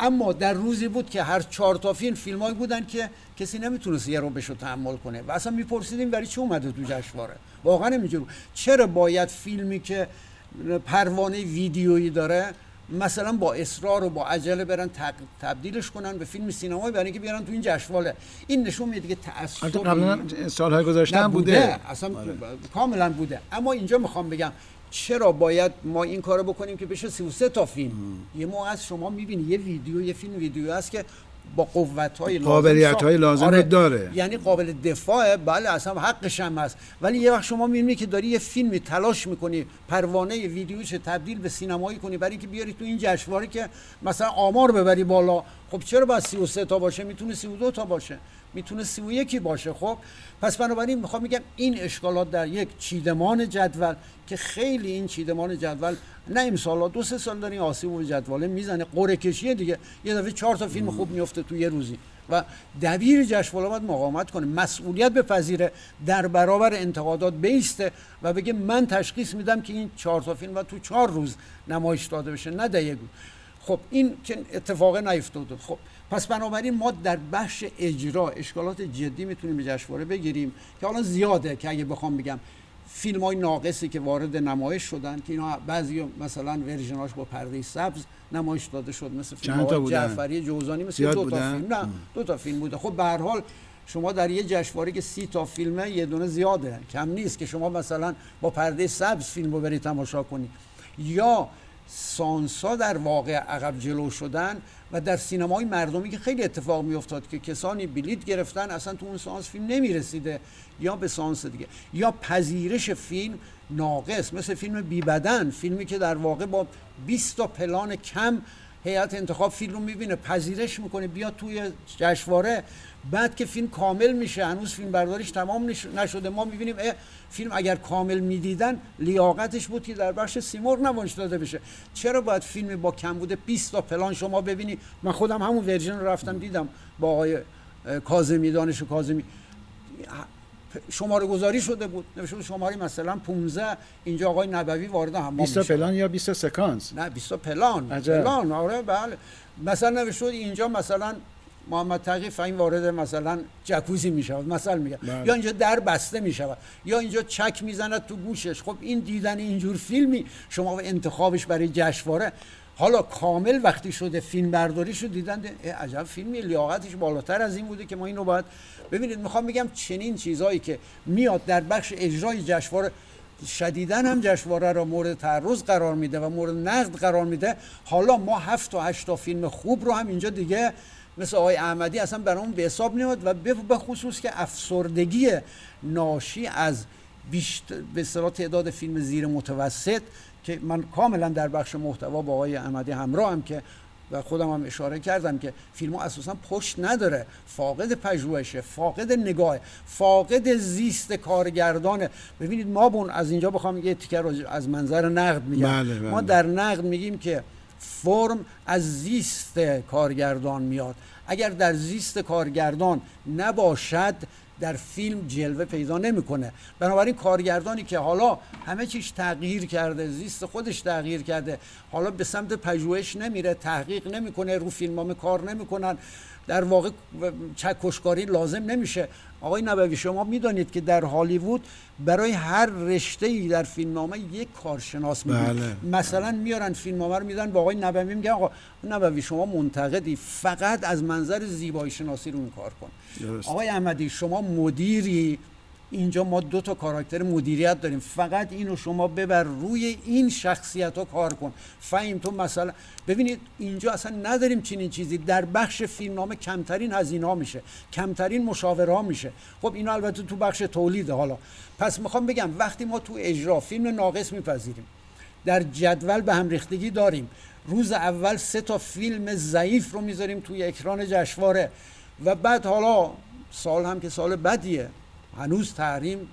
اما در روزی بود که هر چهار تا فیلم فیلمایی بودن که کسی نمی‌تونست یه رو بشو تحمل کنه. و اصلا میپرسیدیم برای چه اومده تو جشنواره؟ واقعا نمیجور چرا باید فیلمی که پروانه ویدیویی داره مثلا با اصرار و با عجله برن تبدیلش کنن به فیلم سینمایی برای اینکه بیارن تو این جشنواله این نشون میده که تعصب قبلا سالهای گذشته بوده. اصلا آره. کاملا بوده. اما اینجا می‌خوام بگم چرا باید ما این کارو بکنیم که بشه 33 تا فیلم؟ یه موقع از شما می‌بینی یه ویدیو یه فیلم ویدیو است که با قوت های لازم قابلیت های لازم آره داره. یعنی قابل دفاع بله اصلا حقش هم هست. ولی یه وقت شما می‌بینی که داری یه فیلمی تلاش می‌کنی پروانه ویدیوش تبدیل به سینمایی کنی برای اینکه بیاری تو این جشنواره که مثلا آمار ببری بالا. خب چرا باید 33 تا باشه؟ می‌تونه 32 تا باشه. می‌تونه 31 باشه خب؟ پس بنابراین می‌خوام میگم این اشکالات در یک چیدمان جدول که خیلی این چیدمان جدول نه امسال دو سه سال دارین آسیب و جدول می‌زنه قرعه کشیه دیگه. یه دفعه چهار تا فیلم خوب میفته تو یه روزی و دبیر جشنواره باید مقاومت کنه مسئولیت بپذیره در برابر انتقادات بیسته و بگه من تشخیص میدم که این چهار تا فیلم و تو چهار روز نمایش داده بشه نه خب این که اتفاق نیفتاده. خب پس بنابراین ما در بخش اجرا اشکالات جدی می‌تونیم به جشنواره بگیریم که حالا زیاده که اگه بخوام بگم فیلم های ناقصی که وارد نمایش شدن که اینا بعضی مثلا ورژناش با پرده سبز نمایش داده شد مثل فیلم های جعفری جوزانی مثل دو تا فیلم نه دو تا فیلم بوده. خب به هر حال شما در یه جشنواره که سی تا فیلمه یه دونه زیاده. کم نیست که شما مثلا با پرده سبز فیلم رو برید تماشا کنی. یا سانسا در واقع عقب جلو شدن و در سینمای مردمی که خیلی اتفاق میافتاد که کسانی بلیت گرفتن اصلا تو اون سانس فیلم نمی‌رسیده. یا به سانس دیگه. یا پذیرش فیلم ناقص مثل فیلم بی بدن فیلمی که در واقع با 20 تا پلان کم هیئت انتخاب فیلم رو می‌بینه. پذیرش می‌کنه. بیا توی جشنواره. بعد که فیلم کامل میشه هنوز فیلم برداریش تمام نشده. ما می‌بینیم فیلم اگر کامل می‌دیدن لیاقتش بود که در بخش سیمرغ نمایش داده بشه. چرا باید فیلم با کم بوده 20 تا پلان شما ببینی؟ من خودم همون ورژن رو رفتم دیدم با آقای کاظمی دانش کاظمی. شماره گذاری شده بود. نوشته شماره مثلا 15 اینجا آقای نبوی وارد حمام 20 میشه. پلان یا 20 سکانس؟ نه 20 پلان. عجب. پلان آره بله. مثلا نوشته اینجا مثلا محمد تقی فهیم وارد مثلا جکوزی می شود مثلا میگم بله. یا اینجا در بسته می شود یا اینجا چک می‌زند تو گوشش. خب این دیدن اینجور فیلمی شما انتخابش برای جشنواره. حالا کامل وقتی شده فیلم برداری شد دیدن عجب فیلمی لیاقتش بالاتر از این بوده که ما اینو باید ببینید. می‌خوام بگم چنین چیزهایی که میاد در بخش اجرای جشنواره شدیدا هم جشنواره را مورد تعرض قرار میده و مورد نقد قرار میده. حالا ما هفت تا هشت تا فیلم خوب رو هم اینجا دیگه مثل آقای احمدی اصلا برامون به حساب نمیاد و به خصوص که افسردگی ناشی از بیشتر به اصطلاح تعداد فیلم زیر متوسط که من کاملا در بخش محتوا با آقای احمدی همراه هم که و خودم هم اشاره کردم که فیلم ها اساسا پشت نداره. فاقد پژوهشه فاقد نگاه فاقد زیست کارگردانه ببینید ما بون از اینجا بخوام یه تیکه رو از منظر نقد میگم. بله، بله. ما در نقد میگیم که فرم از زیست کارگردان میاد. اگر در زیست کارگردان نباشد در فیلم جلوه پیدا نمی‌کنه. بنابراین کارگردانی که حالا همه چیش تغییر کرده زیست خودش تغییر کرده حالا به سمت پژوهش نمیره تحقیق نمی‌کنه رو فیلمنامه کار نمی‌کنن. در واقع چکشکاری لازم نمیشه آقای نبوی شما می‌دانید که در هالیوود برای هر رشته ای در فیلمنامه یک کارشناس میدن بله. مثلا میارن فیلمنامه رو میدن با آقای نبوی میگن آقا نبوی شما منتقدی فقط از منظر زیبایی شناسی رو اون کار کن درست. آقای احمدی شما مدیری اینجا ما دو تا کاراکتر مدیریت داریم. فقط اینو شما ببر روی این شخصیت ها کار کن. فهیم تو مثلا ببینید اینجا اصلا نداریم چنین چیزی. در بخش فیلمنامه کمترین هزینه میشه. کمترین مشاوره ها میشه. خب اینو البته تو بخش تولیده. حالا پس می‌خوام بگم وقتی ما تو اجرا فیلم ناقص میپذیریم. در جدول به هم ریختگی داریم. روز اول سه تا فیلم ضعیف رو می‌ذاریم توی اکران جشنواره. و بعد حالا سال هم که سال بدیه. هنوز تحریم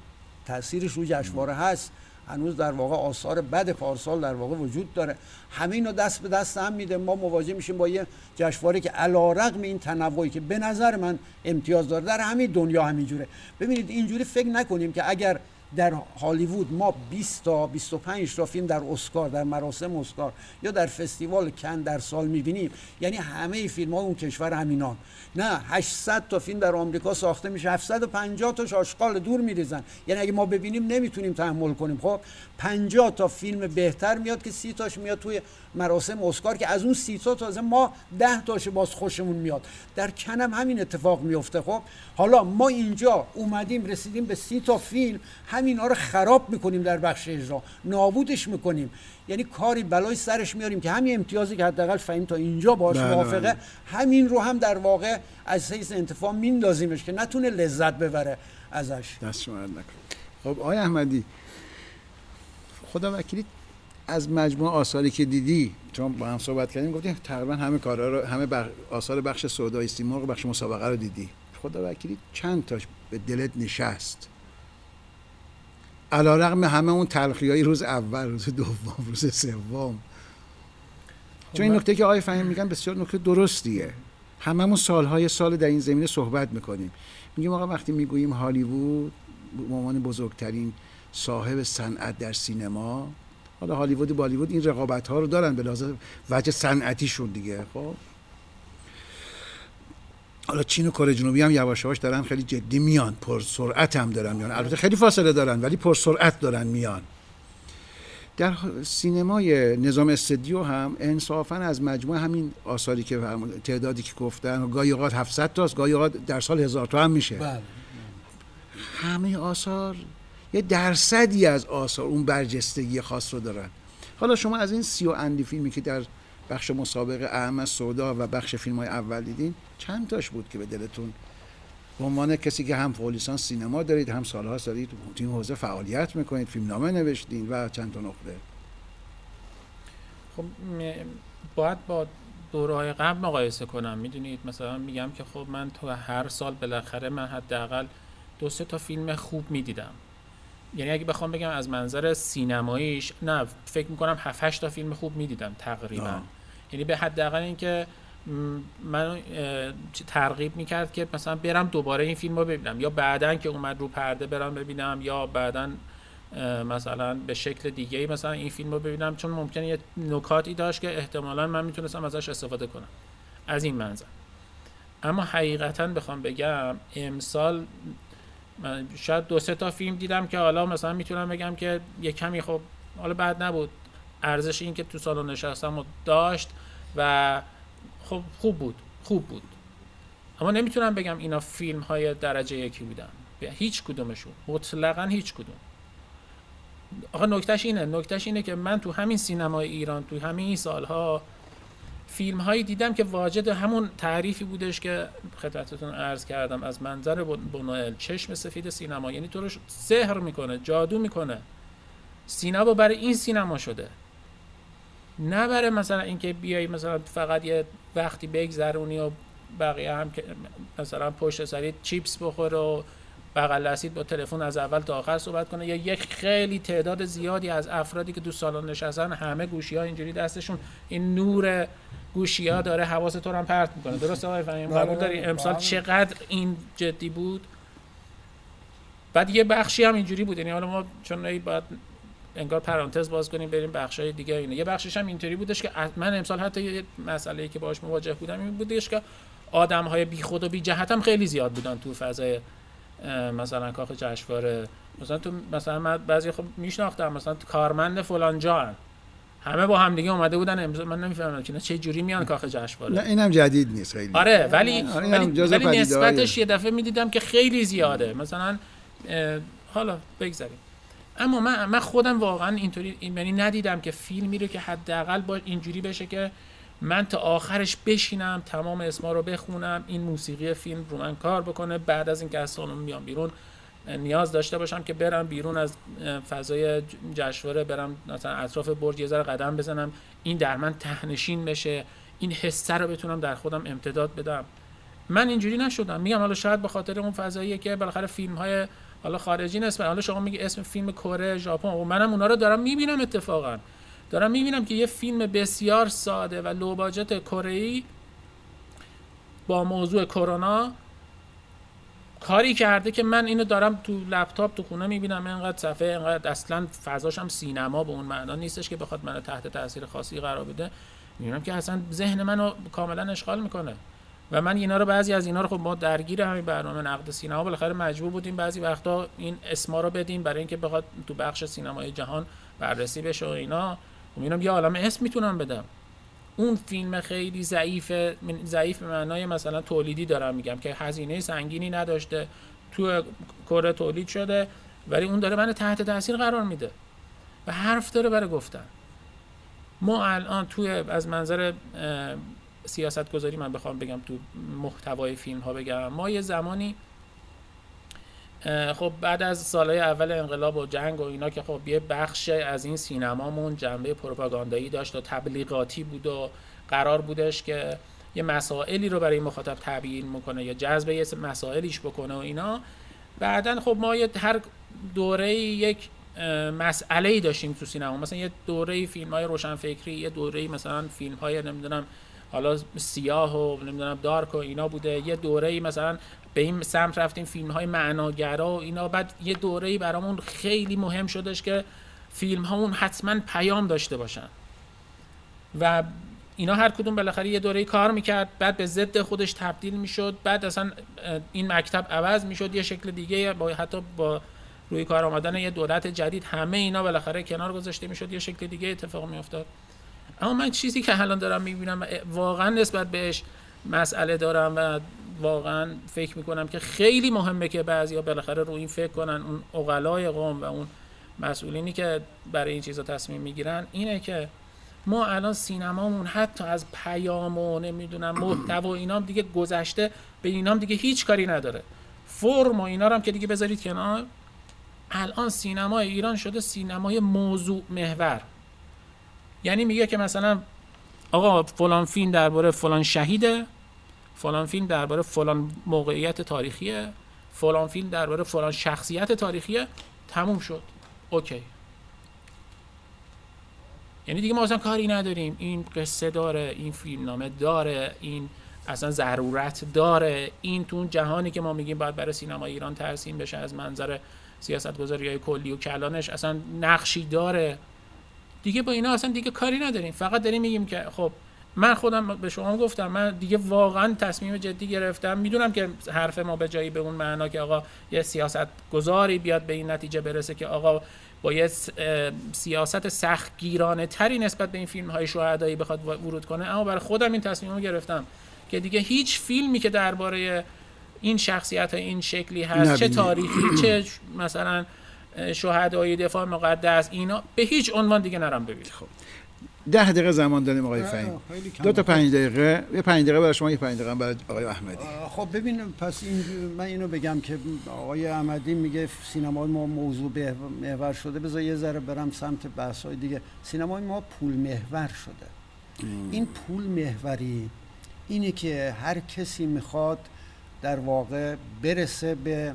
تاثیرش رو جشنواره هست. هنوز در واقع آثار بد پارسال در واقع وجود داره. همه اینو دست به دست هم میده. ما مواجه میشیم با یه جشنواره که علیرغم این تنوعی که به نظر من امتیاز داره در همین دنیا همینجوره. ببینید اینجوری فکر نکنیم که اگر در هالیوود ما 20 تا 25 تا فیلم در اسکار در مراسم اسکار یا در فستیوال کن در سال می‌بینیم. یعنی همه فیلم ها اون کشور همینان نه 800 تا فیلم در آمریکا ساخته میشه. 750 تاش آشغال دور میریزن. یعنی اگه ما ببینیم نمی‌تونیم تحمل کنیم. خب 50 تا فیلم بهتر میاد که 30 تاش میاد توی مراسم اسکار که از اون 30 تا تازه ما 10 تاش باز خوشمون میاد. در کنم همین اتفاق میفته خب حالا ما اینجا اومدیم رسیدیم به 30 تا فیلم. همینا رو خراب می‌کنیم در بخش اجرا. نابودش می‌کنیم. یعنی کاری بلای سرش میاریم که همین امتیازی که حداقل فهیم تا اینجا باش بله، موافقه بله. همین رو هم در واقع از حیث انتفاع میندازیمش که نتونه لذت ببره ازش. دست شما خب آقای احمدی خدا وکیلی از مجموع آثاری که دیدی چون با هم صحبت کردیم گفتیم تقریبا همه کارا رو همه بخ... آثار بخش سودای سیمرغ بخش مسابقه رو دیدی. خدا وکیلی چند تاش به دلت نشست؟ علیرغم همه اون تلخی های روز اول روز دوم روز سوم. چون این من- نکته که آقای فهیم میگن بسیار نکته درستیه. هممون سالهای سال در این زمینه صحبت می‌کنیم. میگیم آقا وقتی می‌گوییم هالیوود به عنوان بزرگترین صاحب صنعت در سینما حالا هالیوود و بالیوود این رقابت ها رو دارن به لحاظ وجه صنعتیشون دیگه خب؟ حالا چین و کره جنوبی هم یواش یواش دارن خیلی جدی میان. پر سرعت هم دارن میان. البته خیلی فاصله دارن ولی پر سرعت دارن میان. در سینمای نظام استدیو هم انصافا از مجموع همین آثاری که تعدادی که گفتن و گاهی اوقات 700 تاست گاهی اوقات در سال هزار تا هم میشه. بله. همه آثار یه درصدی از آثار اون برجستگی خاص رو دارن. حالا شما از این سی و اندی فیلمی که در بخش مسابقه اهم سودا و بخش فیلم های اول دیدین. چند تاش بود که به دلتون؟ به عنوان کسی که هم فوق لیسانس سینما دارید هم سالها دارید تو این حوزه فعالیت می‌کنید فیلمنامه نوشتین و چند تا نقطه. خب باید با دورهای قبل مقایسه کنم. می‌دونید مثلا میگم که خب من تو هر سال بالاخره من حداقل دو سه تا فیلم خوب می‌دیدم. یعنی اگه بخوام بگم از منظر سینماییش نه فکر می‌کنم 7 8 تا فیلم خوب می‌دیدم تقریبا. آه. یعنی به حداقل اینکه من ترغیب می‌کرد که مثلا برم دوباره این فیلم رو ببینم. یا بعدا که اومد رو پرده برم ببینم یا بعدا مثلا به شکل دیگه ای مثلا این فیلم رو ببینم. چون ممکنه یه نکاتی داشت که احتمالا من می‌تونستم ازش استفاده کنم. از این منظر. اما حقیقتا بخوام بگم امسال شاید دو سه تا فیلم دیدم که حالا مثلا می‌تونم بگم که یه کمی خب حالا بعد نبود. ارزش این که تو سالن نشستم و داشت و خب خوب بود خوب بود. اما نمی‌تونم بگم اینا فیلم های درجه یکی بودن. هیچ کدومشون. مطلقا هیچ کدوم. آقا نکتهش اینه. نکتهش اینه که من تو همین سینمای ایران تو همین این سالها فیلم هایی دیدم که واجد همون تعریفی بودش که خدمتتون عرض کردم از منظر بونوئل چشم سفید سینما. یعنی تو رو سحر می‌کنه جادو می‌کنه. سینما برای این سینما شده. نه برای مثلا اینکه بیای مثلا فقط یه وقتی بگذرونی و بقیه هم که مثلا پشت سری چیپس بخوره و بغل با تلفن از اول تا آخر صحبت کنه. یا یک خیلی تعداد زیادی از افرادی که دو سالن نشستن همه گوشی ها اینجوری دستشون. این نور گوشی ها داره حواس تو هم پرت می‌کنه. درسته آقای فهیم بله، قبول داری. امسال بله. چقدر این جدی بود؟ بعد یه بخشی هم اینجوری بود. یعنی حالا ما چون ای باید انگار پرانتز باز کنیم بریم بخشای دیگه اینه. یه بخشش هم اینطوری بودش که من امسال حتی یه مسئله که باهاش مواجه بودم این بودش که آدم های بی خود و بی جهت هم خیلی زیاد بودن تو فضای مثلا کاخ جشنواره. مثلا تو مثلا من بعضی خب میشناختم مثلا کارمند فلان جان همه با هم دیگه اومده بودن امضا من نمی‌فهمم که چه جوری میان کاخ جشنواره نه اینم جدید نیست خیلی. آره ولی آره، ولی, ولی نسبتش یه دفعه می‌دیدم که خیلی زیاده. مثلا حالا بگذاریم. اما من من خودم واقعا اینطوری این- یعنی ندیدم که فیلمی رو که حداقل با اینجوری بشه که من تا آخرش بشینم تمام اسما رو بخونم این موسیقی فیلم رو من کار بکنه بعد از اینکه از سالن میام بیرون نیاز داشته باشم که برم بیرون از فضای جشنواره برم مثلا اطراف برج یه ذره قدم بزنم. این در من تهنشین بشه. این حسه رو بتونم در خودم امتداد بدم. من اینجوری نشدم. میگم حالا شاید به خاطر اون فضاییه که بالاخره فیلم های حالا خارجی نسبت حالا شما میگی اسم فیلم کره ژاپن. و منم اونا رو دارم می‌بینم اتفاقا. دارم می‌بینم که یه فیلم بسیار ساده و لوباجت کره ای با موضوع کرونا کاری کرده که من اینو دارم تو لپتاپ تو خونه می‌بینم اینقدر صفحه اینقدر اصلا فضاش هم سینما به اون معنا نیستش که بخواد منو تحت تاثیر خاصی قرار بده. می‌بینم که اصلا ذهن منو کاملا اشغال می‌کنه. و من اینا رو بعضی از اینا رو خب ما درگیر همین برنامه نقد سینما بالاخره مجبور بودیم بعضی وقتا این اسما رو بدیم برای اینکه بخواد تو بخش سینمای جهان بررسی بشه و اینا. خب می‌بینم یه عالم اسم می‌تونم بدم. اون فیلم خیلی ضعیف ضعیف به معنای مثلا تولیدی دارم میگم که هزینه سنگینی نداشته تو کره تولید شده ولی اون داره من تحت تاثیر قرار میده. و حرف داره برای گفتن. ما الان توی از منظر سیاست گذاری من بخوام بگم تو محتوای فیلم ها بگم. ما یه زمانی خب بعد از سالهای اول انقلاب و جنگ و اینا که خب یه بخش از این سینمامون جنبه پروپاگاندایی داشت و تبلیغاتی بود و قرار بودش که یه مسائلی رو برای مخاطب تبیین می‌کنه یا جذب یه مسائلیش بکنه و اینا. بعدا خب ما یه هر دوره یک مسئله ای داشتیم تو سینما. مثلا یه دوره فیلم های روشنفکری یه دوره مثلا فیلم های نمی‌دونم حالا سیاه و نمی‌دونم دارک و اینا بوده. یه دوره مثلا به این سمت رفتیم فیلم های معناگرا و اینا. بعد یه دوره برامون خیلی مهم شدش که فیلم هامون حتما پیام داشته باشن. و اینا هر کدوم بالاخره یه دوره کار می‌کرد. بعد به ضد خودش تبدیل می‌شد. بعد اصلا این مکتب عوض می‌شد. یه شکل دیگه با حتی با روی کار آمدن یه دولت جدید همه اینا بالاخره کنار گذاشته می‌شد. یه شکل دیگه اتفاق میافتاد. اما من چیزی که الان دارم می‌بینم واقعا نسبت بهش مسئله دارم و واقعا فکر می‌کنم که خیلی مهمه که بعضیا بالاخره رو این فکر کنن اون اقلای قوم و اون مسئولینی که برای این چیزا تصمیم می‌گیرن اینه که ما الان سینمامون حتی از پیام و نمی‌دونم محتوا و اینا هم دیگه گذشته به اینا هم دیگه هیچ کاری نداره. فرم و اینا رو هم که دیگه بذارید کنار. الان سینمای ایران شده سینمای موضوع محور. یعنی میگه که مثلا آقا فلان فیلم درباره فلان شهیده فلان فیلم درباره فلان موقعیت تاریخیه فلان فیلم درباره فلان شخصیت تاریخیه. تموم شد. اوکی. یعنی دیگه ما اصلا کاری نداریم. این قصه داره این فیلمنامه داره این اصلا ضرورت داره. این تو جهانی که ما میگیم باید برای سینما ایران ترسیم بشه از منظر سیاست گذاری های کلی و کلانش اصلا نقشی داره. دیگه با اینا اصلا دیگه کاری نداریم. فقط داریم میگیم که خب من خودم به شما گفتم من دیگه واقعا تصمیم جدی گرفتم. می‌دونم که حرف ما به جایی به اون معنا که آقا یه سیاست گذاری بیاد به این نتیجه برسه که آقا با سیاست سختگیرانه تری نسبت به این فیلم های شهدایی بخواد ورود کنه. اما برای خودم این تصمیم رو گرفتم که دیگه هیچ فیلمی که درباره این شخصیت های این شکلی هست چه تاریخی چه مثلا شهدای دفاع مقدس اینا به هیچ عنوان دیگه نرم ببینید خب. ده دقیقه زمان داریم آقای فهیم. دو تا پنج دقیقه. یه پنج دقیقه برای شما یه پنج دقیقه برای آقای احمدی. خب ببین پس این من اینو بگم که آقای احمدی میگه سینمای ما موضوع محور شده. بذار یه ذره برم سمت بحث های دیگه. سینمای ما پول محور شده. این پول محوری اینه که هر کسی می‌خواد در واقع برسه به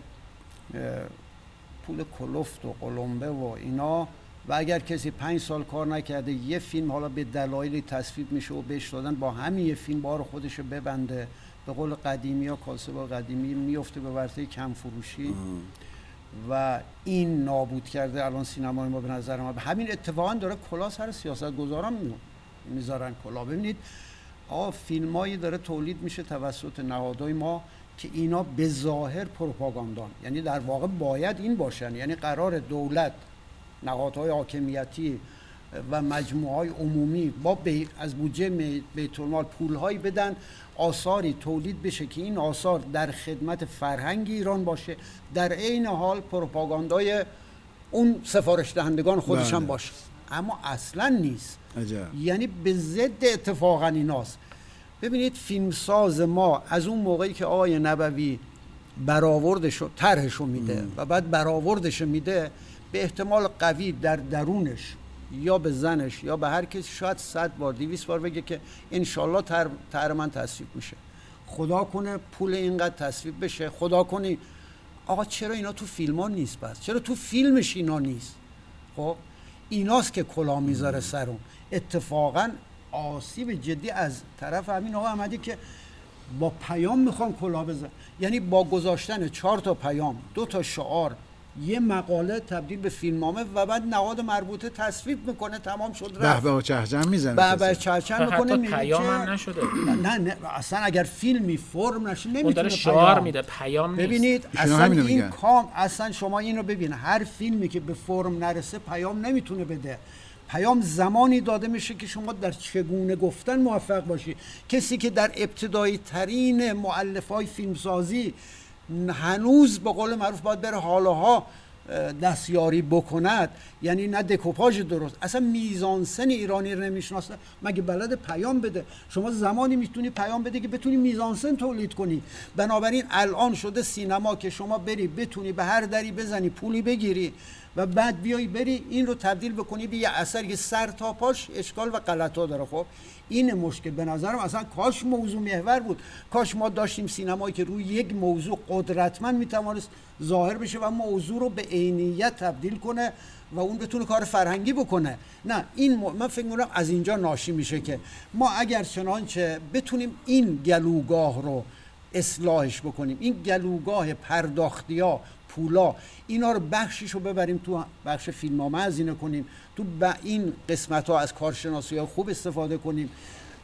پول کلفت و قلمبه و اینا. و اگر کسی پنج سال کار نکرده یه فیلم حالا به دلایلی تصویب میشه و بهش دادن با همین یه فیلم بار خودش ببنده. به قول قدیمی یا کاسب قدیمی میفته به ورطه کم فروشی و این نابود کرده الان سینمای ما به نظر ما. به همین اتفاقا داره کلا سر سیاست گذاران می‌ذارن کلا. ببینید آ فیلمایی داره تولید میشه توسط نهادهای ما. که اینا به ظاهر پروپاگاندان. یعنی در واقع باید این باشن. یعنی قرار دولت نهادهای حاکمیتی و مجموعه های عمومی با از بودجه بیت المال پولهایی بدن آثاری تولید بشه که این آثار در خدمت فرهنگ ایران باشه. در عین حال پروپاگاندای اون سفارش دهندگان خودشان بله. باشه. اما اصلا نیست. یعنی به ضد اتفاقا ایناست. ببینید فیلمساز ما از اون موقعی که آقای نبوی برآوردش طرحشو میده و بعد برآوردش میده به احتمال قوی در درونش یا به زنش یا به هر کسی شاید صد بار دیویس بار بگه که انشالله تر, تر من تصویب میشه. خدا کنه پول اینقدر تصویب بشه. خدا کنی. آقا چرا اینا تو فیلم ها نیست بس چرا تو فیلمش اینا نیست؟ خب ایناست که کلا می‌ذاره سرون اتفاقا آسیب جدی از طرف همین آقا احمدی که با پیام می‌خوان کلا بزن. یعنی با گذاشتن چهار تا پیام دو تا شعار یه مقاله تبدیل به فیلمنامه و بعد نهاد مربوطه تصویب می‌کنه تمام شد رفت. به چهچن می‌زنه به به چهچن می‌کنه پیام هم نشده. نه نه اصلا اگر فیلمی فرم نشه نمی‌تونه داره شعار میده پیام نیست. ببینید اصلا این کام اصلا شما اینو ببین. هر فیلمی که به فرم نرسه پیام نمی‌تونه بده. پیام زمانی داده میشه که شما در چگونه گفتن موفق باشی. کسی که در ابتدایی ترین معلف های فیلمسازی هنوز به قول معروف باید بره حالاها دستیاری بکند. یعنی نه دکوپاژ درست. اصلا میزانسن ایرانی رو نمی‌شناسه. مگه بلد پیام بده؟ شما زمانی می‌تونی پیام بده که بتونی میزانسن تولید کنی. بنابراین الان شده سینما که شما بری بتونی به هر دری بزنی پولی بگیری. و بعد بیای بری این رو تبدیل بکنی به یه اثر که سر تا پاش اشکال و غلطا داره. خب این مشکل به نظرم اصلا کاش موضوع محور بود. کاش ما داشتیم سینمایی که روی یک موضوع قدرتمند می‌توانست ظاهر بشه و موضوع رو به عینیت تبدیل کنه و اون بتونه کار فرهنگی بکنه. نه این من فکر می‌کنم از اینجا ناشی میشه که ما اگر چنانچه بتونیم این گلوگاه رو اصلاحش بکنیم. این گلوگاه پرداختی ها پولا اینا رو بخشش رو ببریم تو بخش فیلمنامه هزینه کنیم. تو با این قسمت ها از کارشناسی ها خوب استفاده کنیم.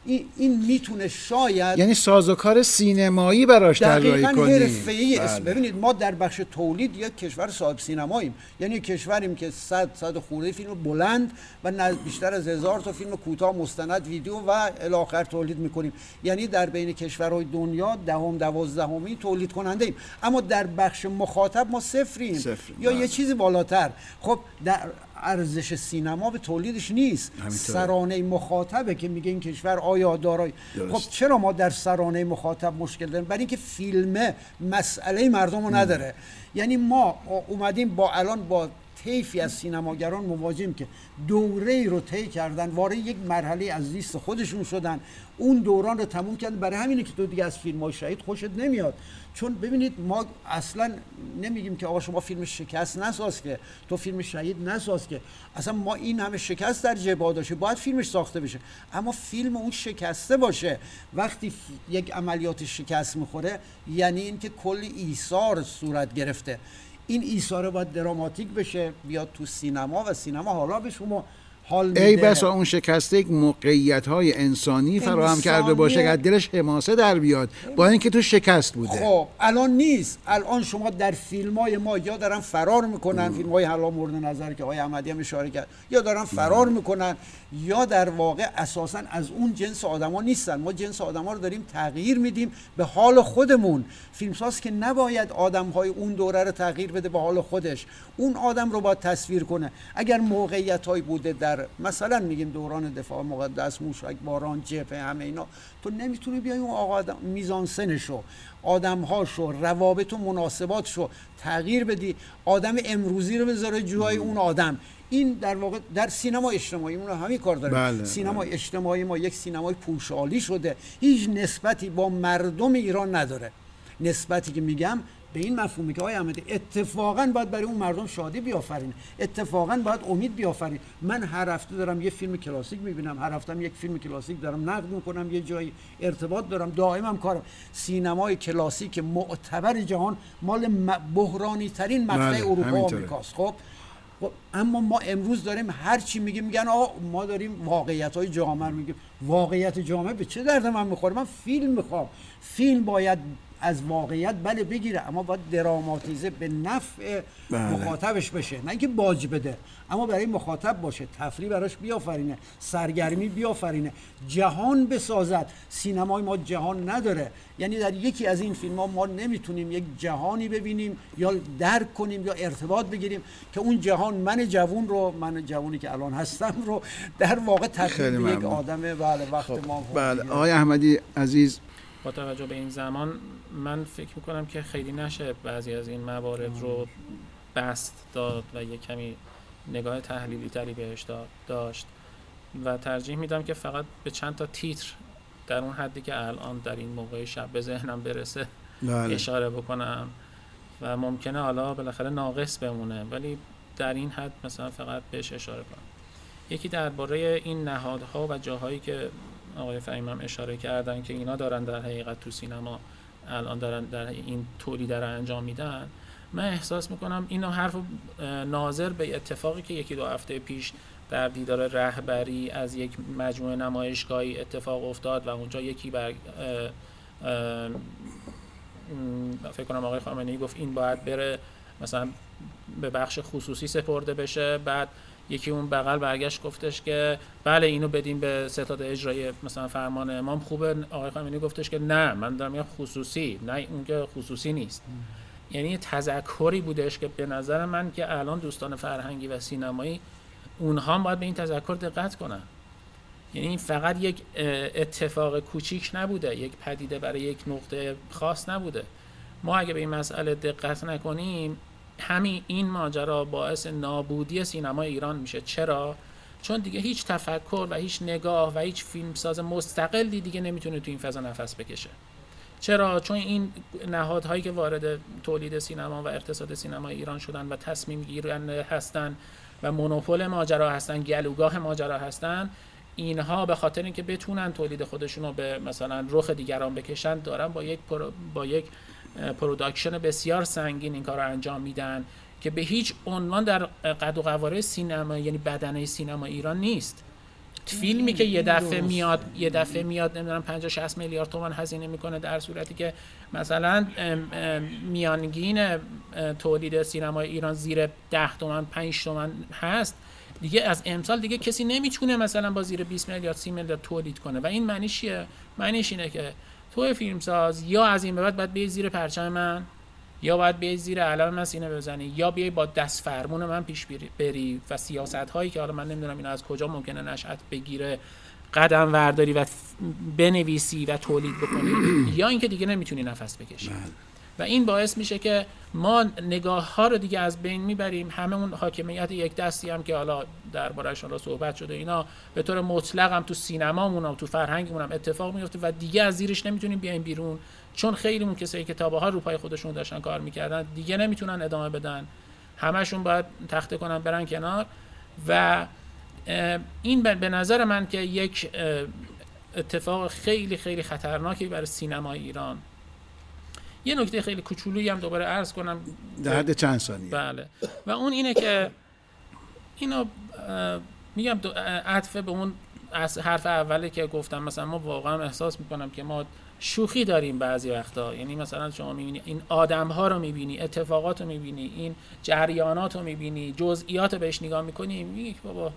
این, این می‌تونه شاید یعنی سازوکار سینمایی براش طراحی کنیم حرفه‌ای بله. ببینید ما در بخش تولید یک کشور صاحب سینماییم یعنی کشوریم که صد صد خورده فیلم بلند و بیشتر از هزار تا فیلم کوتاه مستند ویدیو و الاخر تولید می‌کنیم یعنی در بین کشورهای دنیا دهم دوازدهمی تولید کننده ایم اما در بخش مخاطب ما صفریم صفر. یا یه بله. چیزی بالاتر خب در ارزش سینما به تولیدش نیست. سرانه مخاطبه که میگه این کشور آیا دارای خب چرا ما در سرانه مخاطب مشکل داریم؟ برای اینکه فیلم مسئله مردم رو نداره. یعنی ما اومدیم با الان با طیفی از سینماگران مواجهیم که دوره ای رو طی کردن وارد یک مرحله از لیست خودشون شدن. اون دوران رو تموم کردن. برای همینه که تو دیگه از فیلم های شهید خوشت نمیاد. چون ببینید ما اصلا نمیگیم که آقا شما فیلم شکست نساز که تو فیلم شهید نساز که. اصلا ما این همه شکست در جبا داشته باید فیلمش ساخته بشه. اما فیلم اون شکسته باشه. وقتی یک عملیات شکست می‌خوره یعنی اینکه کل ایثار صورت گرفته. این ایثار باید دراماتیک بشه بیاد تو سینما و سینما حالا به شما حال میده. ای بسا اون شکسته یک موقعیت های انسانی فراهم کرده باشه که دلش حماسه در بیاد. با اینکه تو شکست بوده. خب الان نیست. الان شما در فیلم های ما یا دارن فرار می‌کنن فیلم های حالا مورد نظر که آقای احمدی هم اشاره کرد یا دارن فرار می‌کنن یا در واقع اساسا از اون جنس آدما نیستن. ما جنس آدما رو داریم تغییر میدیم به حال خودمون. فیلمساز که نباید آدم های اون دوره رو تغییر بده به حال خودش. اون آدم رو باید تصویر کنه. اگر موقعیت هایی بوده در مثلا میگیم دوران دفاع مقدس موشک باران جبهه همه اینا تو نمی‌تونی بیای اون آقا آدم میزانسنشو آدمهاشو روابط و مناسباتشو تغییر بدی آدم امروزی رو بذاره جای اون آدم. این در واقع در سینما اجتماعی اون همین کار داره. بله، سینما بله. اجتماعی ما یک سینمای پوشالی شده. هیچ نسبتی با مردم ایران نداره. نسبتی که میگم به این مفهومی که آقای احمدی اتفاقا باید برای اون مردم شادی بیافرین. اتفاقا باید امید بیافرین. من هر هفته دارم یه فیلم کلاسیک می‌بینم هر هفته یک فیلم کلاسیک دارم نقد می‌کنم یه جایی ارتباط دارم دائمم کارم. سینمای کلاسیک معتبر جهان مال بحرانی ترین مقطع بله، اروپا و. آمریکاست. خب خب، اما ما امروز داریم هر چی میگیم میگن آقا ما داریم واقعیت های جامعه میگیم. واقعیت جامعه به چه درد من می‌خوره؟ من فیلم می‌خوام. فیلم باید از واقعیت بله بگیره اما باید دراماتیزه به نفع بله. مخاطبش بشه نه اینکه باج بده اما برای مخاطب باشه تفریح براش بیافرینه سرگرمی بیافرینه جهان بسازد. سینمای ما جهان نداره. یعنی در یکی از این فیلم ها ما نمی‌تونیم یک جهانی ببینیم یا درک کنیم یا ارتباط بگیریم که اون جهان من جوون رو من جوونی که الان هستم رو در واقع تبدیل یک. آدم بله وقت ما بله. آقای احمدی عزیز با توجه به این زمان من فکر می‌کنم که خیلی نشه بعضی از این موارد رو بست داد و یه کمی نگاه تحلیلی تری بهش دا- داشت. و ترجیح میدم که فقط به چند تا تیتر در اون حدی که الان در این موقع شب به ذهنم برسه بله. اشاره بکنم. و ممکنه حالا بالاخره ناقص بمونه ولی در این حد مثلا فقط بهش اشاره کنم. یکی درباره این نهادها و جاهایی که آقای فهیم هم اشاره کردن که اینا دارن در حقیقت تو سینما الان دارن در این تولید رو انجام میدن. من احساس می‌کنم اینو حرف ناظر به اتفاقی که یکی دو هفته پیش در دیدار رهبری از یک مجموعه نمایشگاهی اتفاق افتاد و اونجا یکی بر فکر کنم آقای خامنه‌ای گفت این باید بره مثلا به بخش خصوصی سپرده بشه. بعد یکی اون بغل برگشت گفتش که بله اینو بدیم به ستاد اجرایی مثلا فرمان امام خوبه. آقای خامنه‌ای گفتش که نه من دارم میگم خصوصی نه اون که خصوصی نیست. یعنی تذکری بودش که به نظر من که الان دوستان فرهنگی و سینمایی اونها باید به این تذکر دقت کنن. یعنی فقط یک اتفاق کوچیک نبوده یک پدیده برای یک نقطه خاص نبوده. ما اگه به این مسئله دقت نکنیم همین این ماجرا باعث نابودی سینما ایران میشه. چرا؟ چون دیگه هیچ تفکر و هیچ نگاه و هیچ فیلمساز مستقلی دیگه نمی‌تونه تو این فضا نفس بکشه. چرا؟ چون این نهادهایی که وارد تولید سینما و اقتصاد سینما ایران شدن و تصمیم گیرنده هستن و مونوپول ماجرا هستن گلوگاه ماجرا هستن اینها به خاطر اینکه بتونن تولید خودشون رو به مثلا رخ دیگران بکشن دارن با یک با یک production بسیار سنگین این کار رو انجام میدن که به هیچ عنوان در قد و قواره سینما یعنی بدنه سینما ایران نیست. فیلمی که یه دفعه. میاد یه دفعه میاد نمی‌دونم 50 60 میلیارد تومان هزینه می‌کنه در صورتی که مثلا میانگین تولید سینما ایران زیر 10 تومن 5 تومن هست. دیگه از امسال دیگه کسی نمی‌تونه مثلا با زیر 20 میلیارد 30 میلیارد تولید کنه. و این معنیش چیه؟ معنیش اینه که تو فیلمساز یا از این به بعد باید بیای زیر پرچم من یا باید بیای زیر علم من سینه بزنی یا بیای با دست فرمون من پیش بری- و سیاست هایی که حالا من نمی‌دونم اینا از کجا ممکنه نشأت بگیره قدم ورداری و بنویسی و تولید بکنی یا اینکه دیگه نمی‌تونی نفس بکشی. و این باعث میشه که ما نگاه ها رو دیگه از بین می‌بریم. همه اون حاکمیت یک دستی هم که حالا دربارهش حالا صحبت شده اینا به طور مطلق هم تو سینمامون هم تو فرهنگمون هم اتفاق میفته و دیگه از زیرش نمی‌تونیم بیایم بیرون. چون خیلی اون کسایی که تابه رو پای خودشون داشتن کار می‌کردن دیگه نمی‌تونن ادامه بدن. همشون باید تخته کنن برن کنار. و این به نظر من که یک اتفاق خیلی خیلی خطرناکی برای سینما ایران. یه نکته خیلی کوچولویی هم دوباره عرض کنم. در حد چند ثانیه؟ بله. و اون اینه که اینو میگم عطفه به اون حرف اولی که گفتم مثلا ما واقعا احساس می‌کنم که ما شوخی داریم بعضی وقتا. یعنی مثلا شما می‌بینی این آدم ها رو می‌بینی اتفاقات رو می‌بینی این جریانات رو می‌بینی جزئیات رو بهش نگاه می‌کنی میگی بابا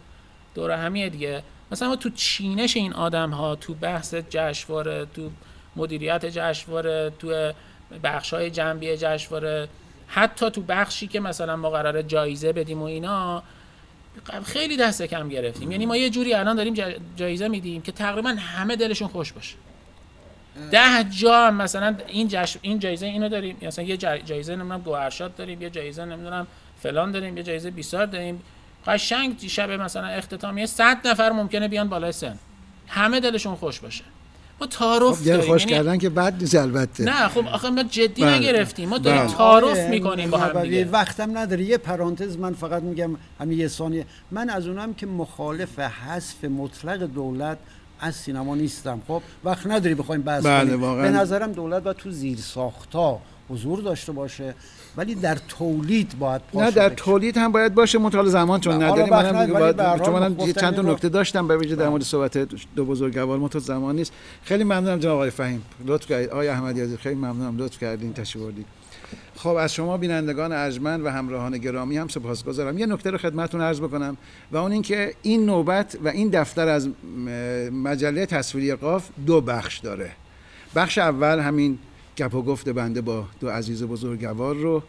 دور همیه دیگه. مثلا ما تو چینش این آدم ها تو بحث جشنواره تو مدیریت جشنواره تو بخش های جنبی جشنواره. حتی تو بخشی که مثلا ما قراره جایزه بدیم و اینا خیلی دست کم گرفتیم. یعنی ما یه جوری الان داریم جایزه میدیم که تقریبا همه دلشون خوش باشه. ده جا مثلا این جش... این جایزه اینو داریم مثلا یه جایزه نمی‌دونم گوهرشاد داریم یه جایزه نمی‌دونم فلان داریم یه جایزه بیسار داریم. قشنگ شب مثلا اختتامیه 100 نفر ممکنه بیان بالای سن. همه دلشون خوش باشه. ما تعارف خب داریم خوش یعنی کردن که بد نیست البته نه خب آخه ما جدی بله. نگرفتیم. ما داریم بله. تعارف آره، می‌کنیم با هم دیگه. وقتم نداره. یه پرانتز من فقط میگم همین یه ثانیه. من از اونم که مخالف حذف مطلق دولت از سینما نیستم. خب وقت نداری بخوایم بحث بله کنیم. به نظرم دولت باید تو زیر ساختا حضور داشته باشه ولی در تولید باید نه در تولید هم باید باشه. مطال زمان چون نداریم. منم باید چون منم چند تا نکته داشتم به ویژه در مورد صحبت دو بزرگوار مطال زمان نیست خیلی ممنونم جناب آقای فهیم. لطف کردید. آقای احمدی خیلی ممنونم. لطف کردین تشریف بردید خب از شما بینندگان ارجمند و همراهان گرامی هم سپاسگزارم یه نکته رو خدمتتون عرض بکنم و اون اینکه این نوبت و این دفتر از مجله تصویری قاف دو بخش داره. بخش اول همین گپ و گفت بنده با دو عزیز بزرگوار رو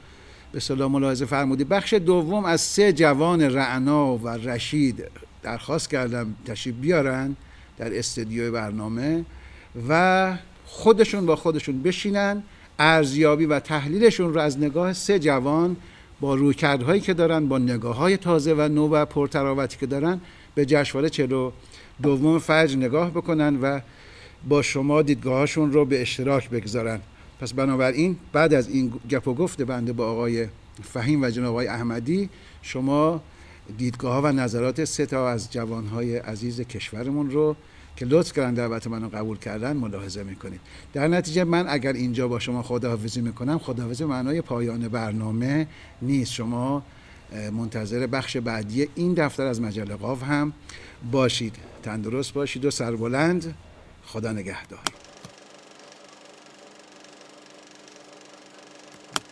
به صلاح ملاحظه فرمودی. بخش دوم از سه جوان رعنا و رشید درخواست کردم تشریف بیارن در استدیو برنامه و خودشون با خودشون بشینن ارزیابی و تحلیلشون رو از نگاه سه جوان با رویکردهایی که دارن با نگاه های تازه و نو و پرتراوتی که دارن به جشنواره چلو دوم فجر نگاه بکنن و با شما دیدگاهاشون رو به اشتراک بگذارن. پس بنابراین بعد از این گپ و گفت بنده با آقای فهیم و جناب آقای احمدی شما دیدگاه ها و نظرات سه تا از جوانهای عزیز کشورمون رو که لطف کردن دعوت منو قبول کردن ملاحظه می‌کنید. در نتیجه من اگر اینجا با شما خداحافظی می‌کنم خداحافظی معنای پایان برنامه نیست. شما منتظر بخش بعدی این دفتر از مجله قاف هم باشید. تندرست باشید و سربلند خدا نگهدار.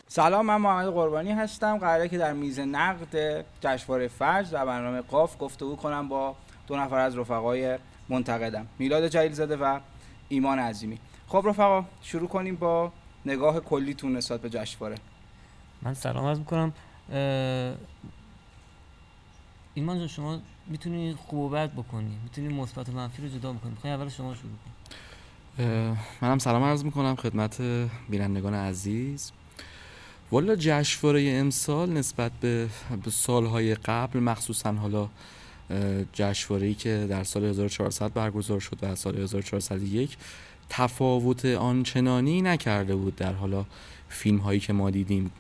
سلام من محمد قربانی هستم. قراره که در میز نقد جشنواره فجر در برنامه قاف گفتگو کنم با دو نفر از رفقای منتقدم. میلاد جلیل زاده و ایمان عظیمی. خب رفقا شروع کنیم با نگاه کلیتون نسبت به جشنواره. من سلام عرض می‌کنم. ایمان جان شما می‌تونی خوب و بد بکنی. می‌تونی مثبت و منفی رو جدا بکنی. می‌خوای اول شما شروع کنی. منم سلام عرض می‌کنم خدمت بینندگان عزیز. والا جشنواره امسال نسبت به سالهای قبل مخصوصا حالا جشنواره‌ای که در سال 1400 برگزار شد و سال 1401 تفاوت آنچنانی نکرده بود در حالا فیلم هایی که ما دیدیم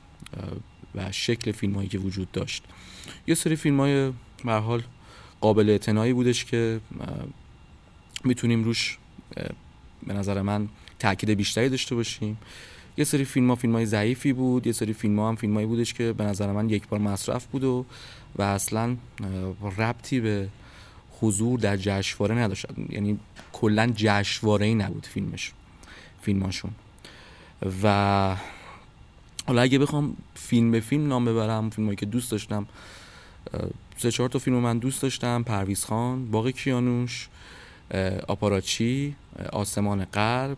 و شکل فیلم هایی که وجود داشت. یه سری فیلم های حال قابل اعتنایی بودش که می‌تونیم روش به نظر من تاکید بیشتری داشته باشیم. یه سری فیلم ها فیلم های ضعیفی بود یه سری فیلم ها هم فیلم هایی بودش که به نظر من یک بار مصرف بود و و اصلا ربطی به حضور در جشنواره نداشت. یعنی کلا جشنواره ای نبود فیلمش فیلماشون و حالا اگه بخوام فیلم به فیلم نام ببرم فیلمایی که دوست داشتم سه چهار تا فیلم من دوست داشتم. پرویز خان باغ کیانوش آپاراچی آسمان غرب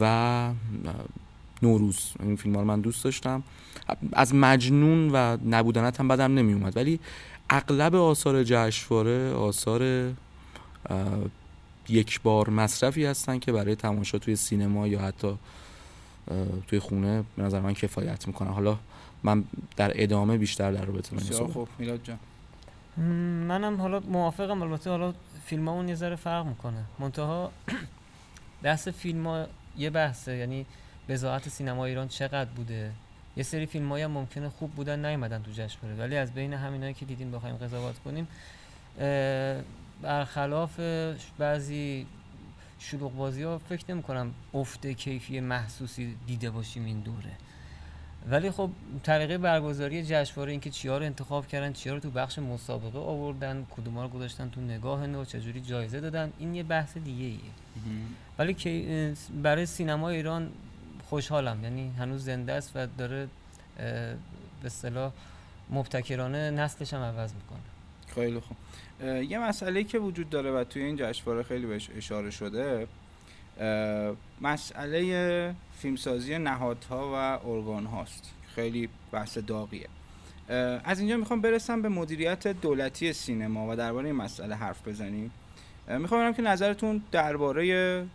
و نوروز. این فیلم ها رو من دوست داشتم. از مجنون و نبودنت هم بدم نمی اومد ولی اغلب آثار جشنواره آثار یک بار مصرفی هستن که برای تماشا توی سینما یا حتی توی خونه به نظر من کفایت می‌کنه حالا من در ادامه بیشتر در رابطه بسیار خوب. میلاد جان. منم حالا موافقم. البته حالا فیلمامون یه ذره فرق می‌کنه. منتها بحث فیلم ها یه بحثه یعنی بزاعت سینما ایران چقدر بوده؟ یه سری فیلم هم ممکنه خوب بودن نیومدن تو جشنواره ولی از بین همینایی که دیدیم بخوایم قضاوت کنیم برخلاف بعضی شلوغ بازی ها فکر نمی کنم افت کیفی محسوسی دیده باشیم این دوره. ولی خب طریقه برگزاری جشنواره اینکه چیا رو انتخاب کردن چیا رو تو بخش مسابقه آوردن کدوما رو گذاشتن تو نگاه نو چجوری جایزه دادن این یه بحث دیگه ایه. ولی که برای سینما ایران خوشحالم. یعنی هنوز زنده است و داره به اصطلاح مبتکرانه نسلش هم عوض می‌کنه. خیلی خوب. یه مسئله که وجود داره و توی این جشنواره خیلی بهش اشاره شده مسئله فیلمسازی نهادها و ارگان هاست خیلی بحث داغیه. از اینجا می‌خوام برسم به مدیریت دولتی سینما و درباره این مسئله حرف بزنیم. می‌خوام ببینم که نظرتون درباره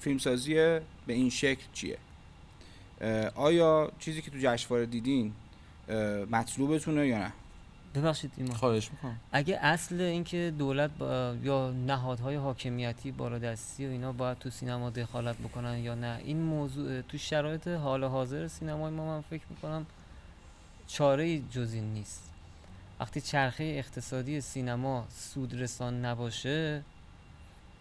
فیلمسازی به این شکل چیه. آیا چیزی که تو جشنواره دیدین مطلوبتونه یا نه؟ ببخشید ایمان. خواهش می‌کنم. اگه اصل اینکه دولت با یا نهادهای حاکمیتی بالادستی و اینا باید تو سینما دخالت بکنن یا نه این موضوع تو شرایط حال حاضر سینمای ما من فکر می‌کنم چاره جز این نیست. وقتی چرخه اقتصادی سینما سودرسان نباشه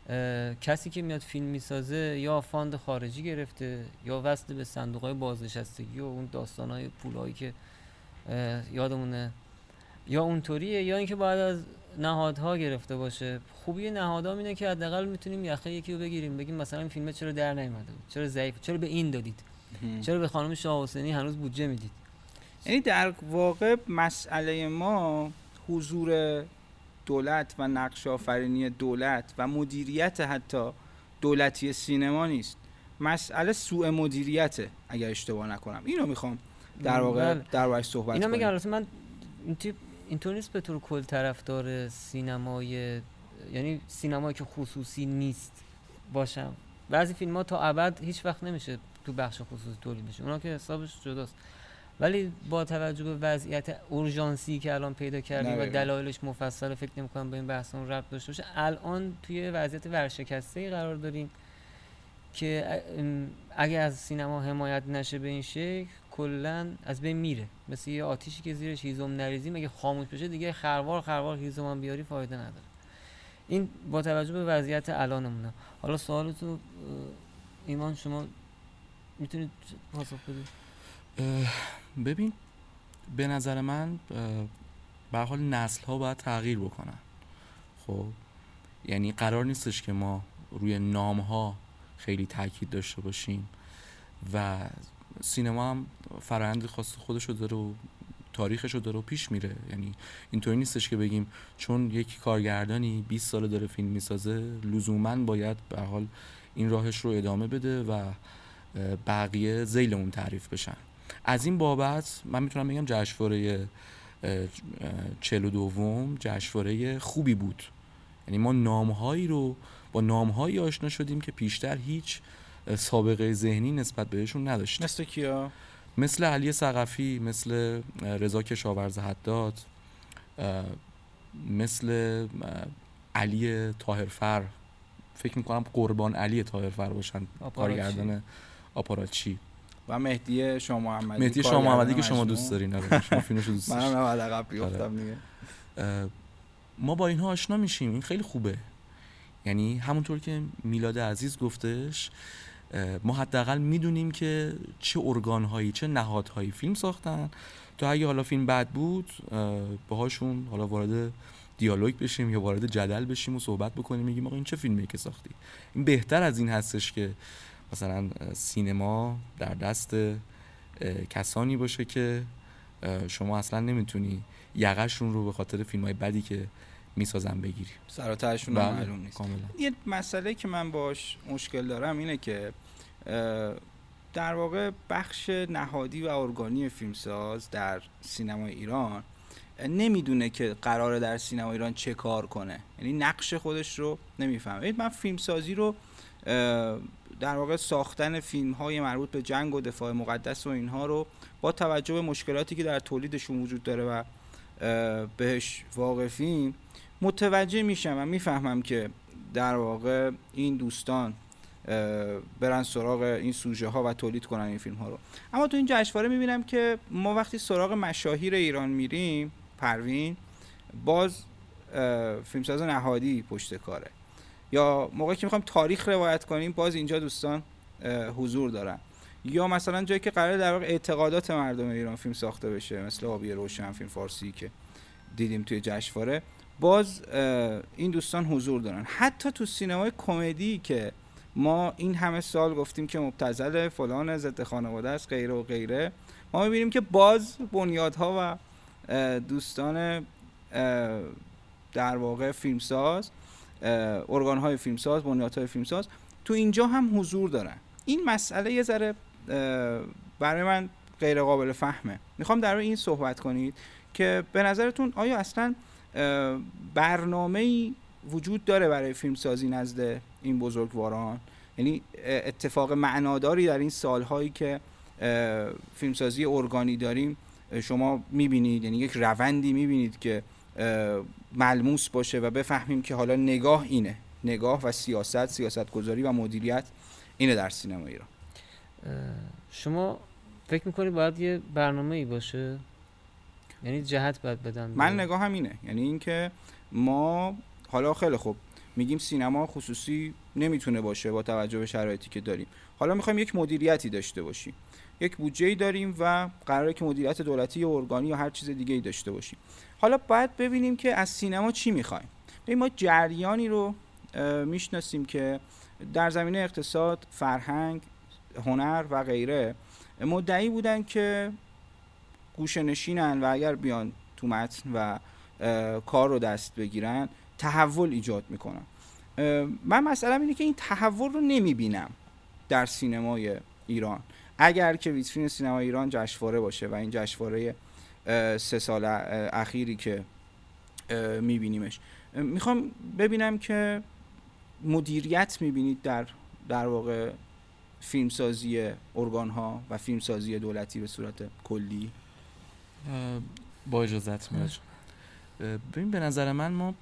اه، کسی که میاد فیلم می‌سازه یا fund خارجی گرفته یا وصل به صندوق های بازنشستگی و اون داستان های پولشویی که اه، یادمونه یا اونطوریه یا اینکه باید از نهادها گرفته باشه. خوبی نهادها اینه که حداقل می‌تونیم یخه یکی رو بگیریم. بگیم مثلا این فیلم چرا در نیومده چرا ضعیف چرا به این دادید؟ چرا به خانم شاه حسینی هنوز بودجه می‌دید؟ یعنی در واقع مسئله ما حضور دولت و نقش آفرینی دولت و مدیریت حتی دولتی سینما نیست. مسئله سوء مدیریته اگر اشتباه نکنم. اینو می‌خوام در واقع بله. در واقع صحبت اینا کنیم. میگم من این تیپ اینطور نیست به طور کل طرفدار سینمای یعنی سینمایی که خصوصی نیست باشم؟ بعضی فیلم ها تا ابد هیچ وقت نمیشه تو بخش خصوصی تولید بشه. اونا که حسابش جداست. ولی با توجه به وضعیت اورژانسی که الان پیدا کردیم و. دلایلش مفصل فکر نمی‌کنم به این بحثمون ربط داشته باشه. الان توی وضعیت ورشکسته قرار داریم که اگه از سینما حمایت نشه به این شکل کلا از بین میره. مثل یه آتیشی که زیرش هیزم نریزیم اگه خاموش بشه دیگه خروار خروار هیزم هم بیاری فایده نداره. این با توجه به وضعیت الانمونه. حالا سوالتو اه، ایمان شما می‌تونید پاسخ بدید؟ ببین به نظر من به حال نسل ها باید تغییر بکنن. خب یعنی قرار نیستش که ما روی نام ها خیلی تاکید داشته باشیم و سینما هم فرآیند خاص خودش رو داره و تاریخش رو داره و پیش میره. یعنی اینطوری نیستش که بگیم چون یک کارگردانی 20 ساله داره فیلم می‌سازه لزوما باید به حال این راهش رو ادامه بده و بقیه زیل اون تعریف بشن. از این بابت من می‌تونم بگم جشنواره چهل دوم جشنواره خوبی بود. یعنی ما نامهایی رو با نامهایی آشنا شدیم که پیشتر هیچ سابقه ذهنی نسبت بهشون نداشتیم مثل کیا؟ مثل علی ثقفی مثل رضا کشاورز حداد مثل علی طاهرفر فکر می‌کنم قربان علی طاهرفر باشن. کارگردان آپاراچی. و مهدی شاه محمدی مهدی شاه کارگردان محمدی که شما. دوست دارین [laughs] آره، شما فیلمشو دوست منم دارین عقب بیفتم دیگه. اه، ما با اینها آشنا میشیم. این خیلی خوبه. یعنی همونطور که میلاد عزیز گفتش ما حداقل می‌دونیم که چه ارگانهایی چه نهادهایی فیلم ساختن تا اگه حالا فیلم بد بود اه، باهاشون حالا وارد دیالوگ بشیم یا وارد جدل بشیم و صحبت بکنیم میگیم آقا این چه فیلمیه که ساختی؟ این بهتر از این هستش که مثلا سینما در دست کسانی باشه که شما اصلا نمی‌تونی یقشون رو به خاطر فیلم های بدی که می‌سازن بگیری سراترشون بله، هم معلوم نیست. کاملا. یه مسئله که من باش مشکل دارم اینه که در واقع بخش نهادی و ارگانی فیلمساز در سینما ایران نمی‌دونه که قراره در سینما ایران چه کار کنه. یعنی نقش خودش رو نمی‌فهمه. من فیلمسازی رو در واقع ساختن فیلم های مربوط به جنگ و دفاع مقدس و اینها رو با توجه به مشکلاتی که در تولیدشون وجود داره و بهش واقفیم متوجه میشم و می‌فهمم که در واقع این دوستان برن سراغ این سوژه ها و تولید کنن این فیلم ها رو. اما تو این جشنواره می‌بینم که ما وقتی سراغ مشاهیر ایران میریم پروین باز فیلمساز نهادی پشت کاره. یا موقعی که می‌خوایم تاریخ روایت کنیم باز اینجا دوستان حضور دارن. یا مثلا جایی که قرار در واقع اعتقادات مردم ایران فیلم ساخته بشه مثل آبی روشن فیلم فارسی که دیدیم توی جشنواره. باز این دوستان حضور دارن. حتی تو سینمای کمدی که ما این همه سال گفتیم که مبتزل فلان ضد خانواده است غیره و غیره ما می‌بینیم که باز بنیادها و دوستان در واقع فیلمساز ارگان های فیلمساز بنیادهای فیلمساز تو اینجا هم حضور دارن. این مسئله یه ذره برای من غیر قابل فهمه. می‌خوام در این صحبت کنید که به نظرتون آیا اصلا برنامه وجود داره برای فیلمسازی نزد این بزرگواران. یعنی اتفاق معناداری در این سالهایی که فیلمسازی ارگانی داریم شما می‌بینید. یعنی یک روندی می‌بینید که ملموس باشه و بفهمیم که حالا نگاه اینه. نگاه و سیاست سیاست گذاری و مدیریت اینه در سینما ایران. شما فکر می‌کنید باید یه برنامه ای باشه؟ یعنی جهت باید بدن من نگاه هم اینه. یعنی اینکه ما حالا خیلی خوب میگیم سینما خصوصی نمی‌تونه باشه با توجه به شرایطی که داریم. حالا می‌خوایم یک مدیریتی داشته باشیم. یک بودجه ای داریم و قراره که مدیریت دولتی یا ارگانی یا هر چیز دیگه ای داشته باشیم. حالا باید ببینیم که از سینما چی می‌خوایم. ما جریانی رو می‌شناسیم که در زمینه اقتصاد فرهنگ هنر و غیره مدعی بودن که گوشه نشینن و اگر بیان تو متن و کار رو دست بگیرن تحول ایجاد می‌کنن. من مثلا اینه که این تحول رو نمی‌بینم در سینمای ایران. اگر که ویترین سینما ایران جشنواره باشه و این جشنواره سه سال اخیری که میبینیمش. می‌خوام ببینم که مدیریت می‌بینید در در واقع فیلمسازی ارگان ها و فیلمسازی دولتی به صورت کلی. با اجازت میاد. ببین به نظر من ما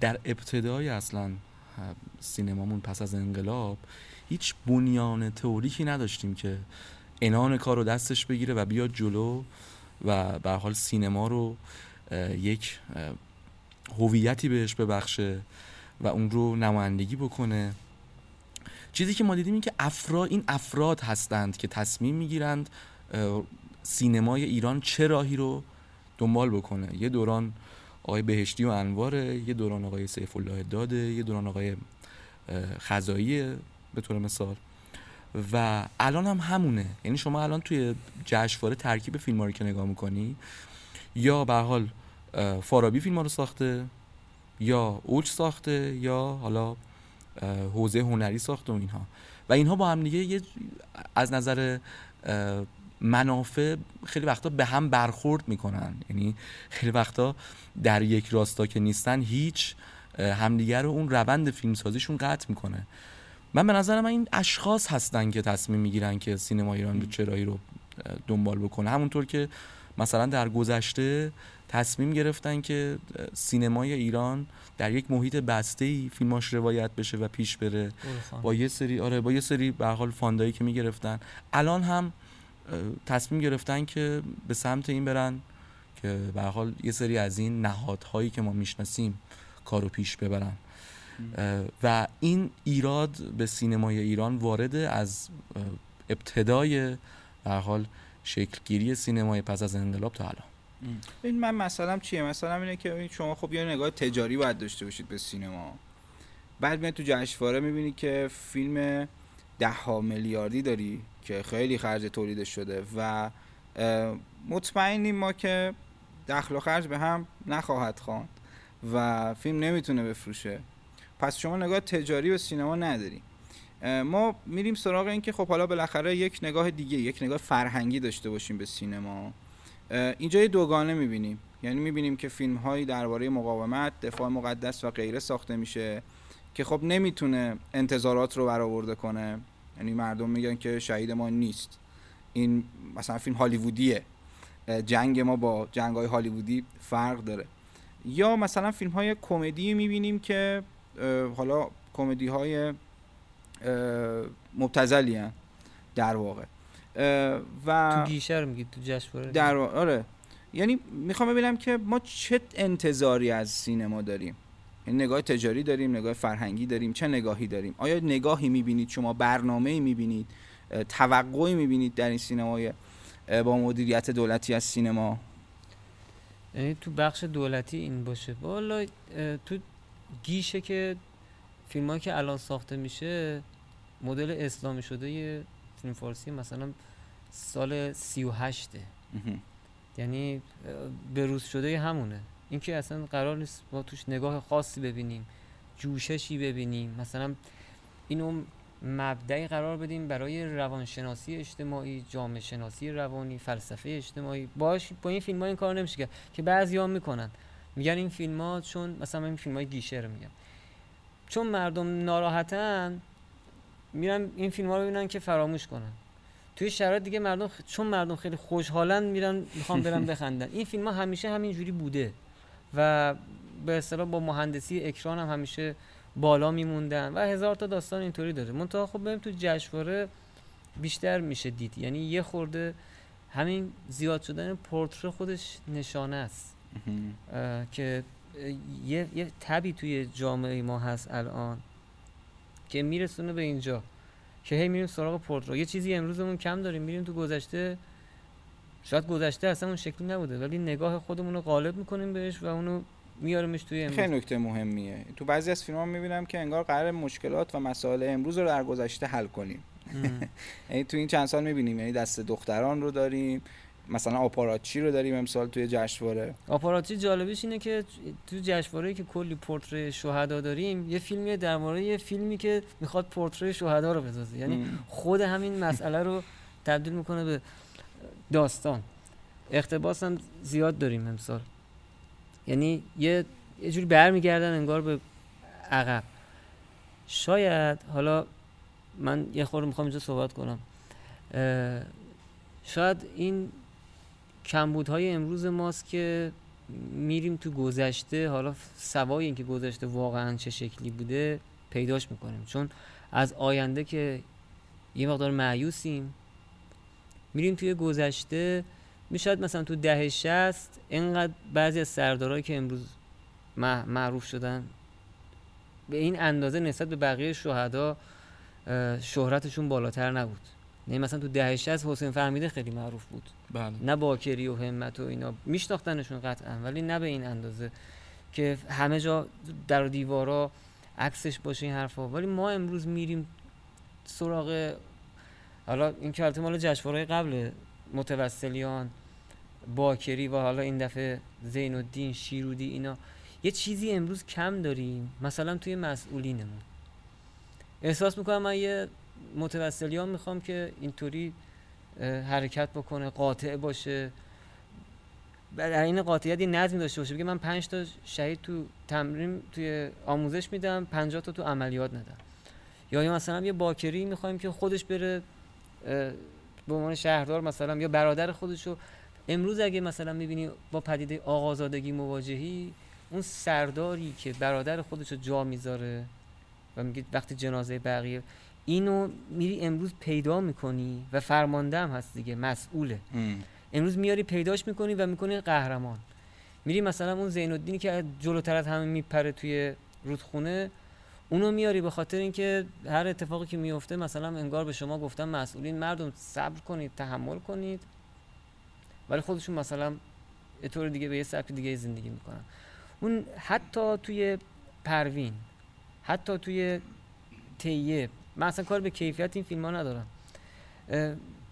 در ابتدای اصلا سینمامون پس از انقلاب هیچ بنیان تئوریکی نداشتیم که انان کار رو دستش بگیره و بیاد جلو و به حال سینما رو یک هویتی بهش ببخشه و اون رو نمایندگی بکنه. چیزی که ما دیدیم این که افراد این افراد هستند که تصمیم می‌گیرند سینمای ایران چه راهی رو دنبال بکنه؟ یه دوران آقای بهشتی و انواره یه دوران آقای سیف الله داده یه دوران آقای خزایی به طور مثال. و الان هم همونه. یعنی شما الان توی جشنواره ترکیب فیلم رو که نگاه می‌کنی یا به حال فارابی فیلم رو ساخته یا اوج ساخته یا حالا حوزه هنری ساخته و اینها. و اینها با هم دیگه از نظر منافع خیلی وقتا به هم برخورد می‌کنن. یعنی خیلی وقتا در یک راستا که نیستن هیچ همدیگر رو اون روند فیلمسازیشون قطع می‌کنه. من به نظر من این اشخاص هستن که تصمیم می‌گیرن که سینما ایران به چرایی رو دنبال بکنه. همونطور که مثلا در گذشته تصمیم گرفتن که سینمای ایران در یک محیط بسته ای فیلماش روایت بشه و پیش بره. با یه سری آره با یه سری به حال فاندایی که می‌گرفتن. الان هم تصمیم گرفتن که به سمت این برن که به حال یه سری از این نهادهایی که ما می‌شناسیم کارو پیش ببرن. و این ایراد به سینمای ایران وارده از ابتدای به حال شکلگیری سینمای پس از انقلاب تا الان. این من مثلا چیه؟ مثلا اینه که شما خب یه نگاه تجاری باید داشته باشید به سینما. بعد میاد تو جشنواره می‌بینی که فیلم ده ها میلیاردی داری. که خیلی خرج تولید شده و مطمئنیم ما که دخل و خرج به هم نخواهد خواند و فیلم نمی‌تونه بفروشه. پس شما نگاه تجاری به سینما نداری ما میریم سراغ این که خب حالا بالاخره یک نگاه دیگه یک نگاه فرهنگی داشته باشیم به سینما. اینجا یه دوگانه می‌بینیم. یعنی می‌بینیم که فیلم هایی درباره مقاومت دفاع مقدس و غیره ساخته میشه که خب نمی‌تونه انتظارات رو برآورده کنه. یعنی مردم میگن که شهید ما نیست. این مثلا فیلم هالیوودیه. جنگ ما با جنگ های هالیوودی فرق داره. یا مثلا فیلم های کمدی می‌بینیم که حالا کمدی های مبتزلی در واقع. و تو گیشه رو میگید تو جشنواره در آره. یعنی می‌خوام ببینم که ما چه انتظاری از سینما داریم. نگاه تجاری داریم نگاه فرهنگی داریم چه نگاهی داریم؟ آیا نگاهی می‌بینید؟ شما برنامه می‌بینید؟ توقعی می‌بینید در این سینمای با مدیریت دولتی از سینما؟ یعنی تو بخش دولتی این باشه. والا تو گیشه که فیلم که الان ساخته میشه مدل اسلامی شده یه فیلم فارسی مثلا سال سی و هشته. یعنی بروز شده همونه. این که اصلا قرار نیست ما توش نگاه خاصی ببینیم جوششی ببینیم. مثلا اینو مبدعی قرار بدیم برای روانشناسی اجتماعی جامعه شناسی روانی فلسفه اجتماعی. باش با این فیلم ها این کار نمیشه کرد که بعضی ها می‌کنن. میگن این فیلم ها چون مثلا این فیلم های گیشه رو میگم. چون مردم ناراحتن میرن این فیلم ها رو ببینن که فراموش کنن. توی شرایط دیگه مردم چون مردم خیلی خوشحالن میرن می‌خوان برن [laughs] بخندن. این فیلم ها همیشه همینجوری بوده. و به اصطلاح با مهندسی اکران هم همیشه بالا میموندن و هزار تا داستان اینطوری داره. منتها خب بریم تو جشنواره بیشتر میشه دید. یعنی یه خورده همین زیاد شدن پورتره خودش نشانه است. که یه, یه تبی توی جامعه ما هست الان که میرسونه به اینجا. که هی میریم سراغ پورتره. یه چیزی امروزمون کم داریم. میریم تو گذشته شاید گذشته اصلا اون شکلی نبوده ولی نگاه خودمون رو غالب می‌کنیم بهش و اونو میارمش توی امروز. خیلی نکته مهمیه. تو بعضی از فیلم ها می‌بینم که انگار قرار مشکلات و مسائل امروز رو در گذشته حل کنیم. [laughs] یعنی تو این چند سال می‌بینیم یعنی دست دختران رو داریم مثلا آپاراتچی رو داریم امسال توی جشنواره. آپاراتچی جالبش اینه که تو جشنواره که کلی پورتری شهدا داریم یه فیلمی در مورد یه فیلمی که می‌خواد پورتری شهدا رو بسازه. یعنی خود همین مسئله رو تبدیل می‌کنه به داستان. اقتباس هم زیاد داریم امسال. یعنی یه یه جوری برمیگردن انگار به عقب. شاید حالا من یه خورده می‌خوام اینجا صحبت کنم. شاید این کمبودهای امروز ماست که میریم تو گذشته حالا سوای اینکه گذشته واقعا چه شکلی بوده پیداش می‌کنیم. چون از آینده که یه مقدار معیوسیم میریم توی گذشته می‌شد مثلا تو دهه شست اینقدر بعضی از سردارهایی که امروز معروف شدن به این اندازه نسبت به بقیه شهدا شهرتشون بالاتر نبود. نه مثلا تو دهه 60 حسین فهمیده خیلی معروف بود. بله. نه باکری و همت و اینا. میشناختنشون قطعا ولی نه به این اندازه که همه جا در دیوارا عکسش باشه این حرفا. ولی ما امروز میریم سراغ حالا این که مال جشنواره قبل متوسلیان باکری و حالا این دفعه زین الدین شیرودی اینا یه چیزی امروز کم داریم مثلا توی مسئولینمون. احساس می‌کنم من یه متوسلیان می‌خوام که اینطوری حرکت بکنه قاطع باشه. در این قاطعیت یه نظمی داشته باشه. بگه من پنج تا شهید تو تمرین توی آموزش میدم 50 تا تو عملیات ندم. یا مثلا یه باکری می‌خوایم که خودش بره به عنوان شهردار مثلا یا برادر خودشو. امروز اگه مثلا می‌بینی با پدیده آقازادگی مواجهی اون سرداری که برادر خودشو جا می‌ذاره و میگه وقتی جنازه بقیه اینو میری امروز پیدا می‌کنی و فرمانده هم هست دیگه مسئوله. امروز میاری پیداش می‌کنی و می‌کنی قهرمان. میری مثلا اون زین الدینی که جلوتر از همه میپره توی رودخونه اونو میاری به خاطر اینکه هر اتفاقی که میفته مثلا انگار به شما گفتن مسئولین مردم صبر کنید تحمل کنید ولی خودشون مثلا یه طور دیگه به یه سبک دیگه زندگی می‌کنن. اون حتی توی پروین حتی توی تیه من اصلا کار به کیفیت این فیلم ها ندارم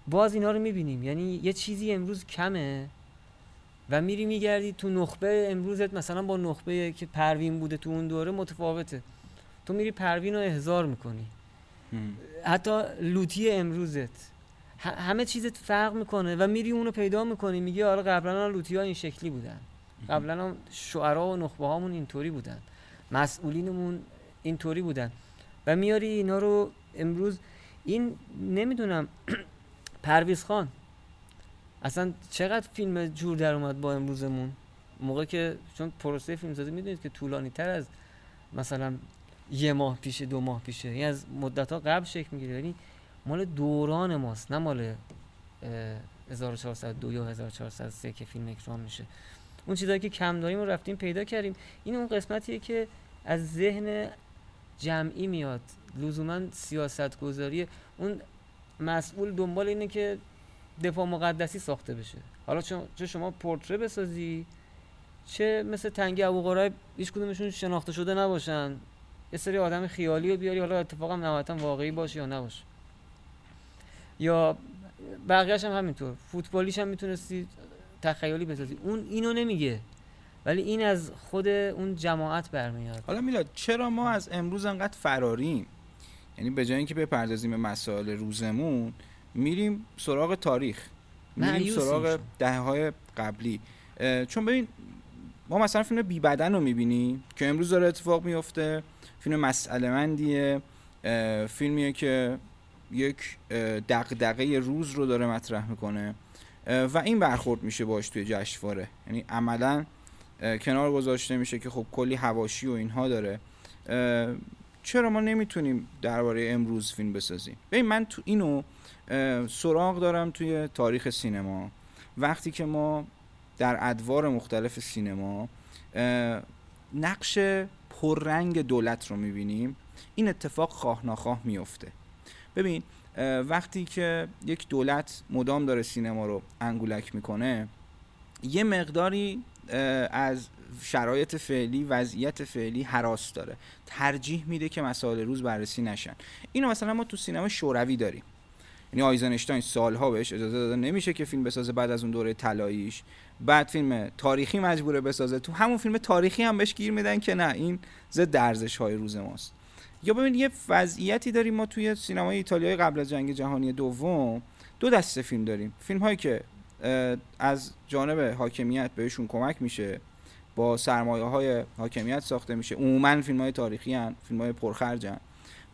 باز اینا رو می‌بینیم. یعنی یه چیزی امروز کمه و میری میگردی تو نخبه امروزت مثلا با نخبه که پروین بوده تو اون دوره متفاوته. تو میری پروین رو احضار می‌کنی. حتی لوتی امروزت. همه چیزت فرق می‌کنه و میری اونو پیدا می‌کنی. میگی آره قبلا لوتی ها این شکلی بودن. قبلا شعرا و نخبه هامون اینطوری بودن. مسئولینمون اینطوری بودن. و میاری اینا رو امروز این نمی‌دونم. [clears throat] پرویز خان اصلا چقدر فیلم جور در اومد با امروزمون؟ موقع که چون پروسه فیلم سازی می‌دونید که طولانی تر از مثلا یه ماه پیشه دو ماه پیشه. این از مدت ها قبل شکل می‌گیره. یعنی مال دوران ماست نه مال اه، 1402 یا 1403 که فیلم اکرام میشه. اون چیزایی که کم داریم رو رفتیم پیدا کردیم. این اون قسمتیه که از ذهن جمعی میاد. لزوما سیاست گذاری اون مسئول دنبال اینه که دفاع مقدسی ساخته بشه. حالا چه شما پورتره بسازی چه مثل تنگی ابوقرای هیچ کدومشون شناخته شده نباشن. یه سری آدم خیالی رو بیاری حالا اتفاقا نهایتا واقعی باشه یا نباشه. یا بقیهش هم همینطور. فوتبالیش هم می‌تونستی تخیلی بسازی. اون اینو نمیگه. ولی این از خود اون جماعت برمیاد. حالا میلاد چرا ما از امروز انقدر فراریم؟ یعنی به جای اینکه بپردازیم به مسائل روزمون میریم سراغ تاریخ. میریم سراغ شما. دهه های قبلی چون ببین ما مثلا فیلم بی بدن رو می‌بینیم که امروز داره اتفاق میفته فیلم مسئله مندیه فیلمیه که یک دغدغه روز رو داره مطرح می‌کنه. و این برخورد میشه باش توی جشنواره. یعنی عملا کنار گذاشته میشه که خب کلی هواشی و اینها داره. چرا ما نمی‌تونیم درباره امروز فیلم بسازیم؟ ببین من تو اینو سراغ دارم توی تاریخ سینما. وقتی که ما در ادوار مختلف سینما نقش پررنگ دولت رو می‌بینیم این اتفاق خواه ناخواه میفته ببین وقتی که یک دولت مدام داره سینما رو انگولک می‌کنه یه مقداری از شرایط فعلی وضعیت فعلی حراس داره. ترجیح میده که مسائل روز بررسی نشن. اینو مثلا ما تو سینما شوروی داریم. یعنی آیزنشتاین سالها بهش اجازه داده نمیشه که فیلم بسازه بعد از اون دوره طلاییش. بعد فیلم تاریخی مجبوره بسازه. تو همون فیلم تاریخی هم بهش گیر میدن که نه این ضد ارزش های روز ماست. یا ببین یه وضعیتی داریم ما توی سینمای ایتالیای قبل از جنگ جهانی دوم دو دسته فیلم داریم. فیلم هایی که از جانب حاکمیت بهشون کمک میشه با سرمایه های حاکمیت ساخته میشه. عموما فیلم های تاریخی هن فیلم های پرخرجن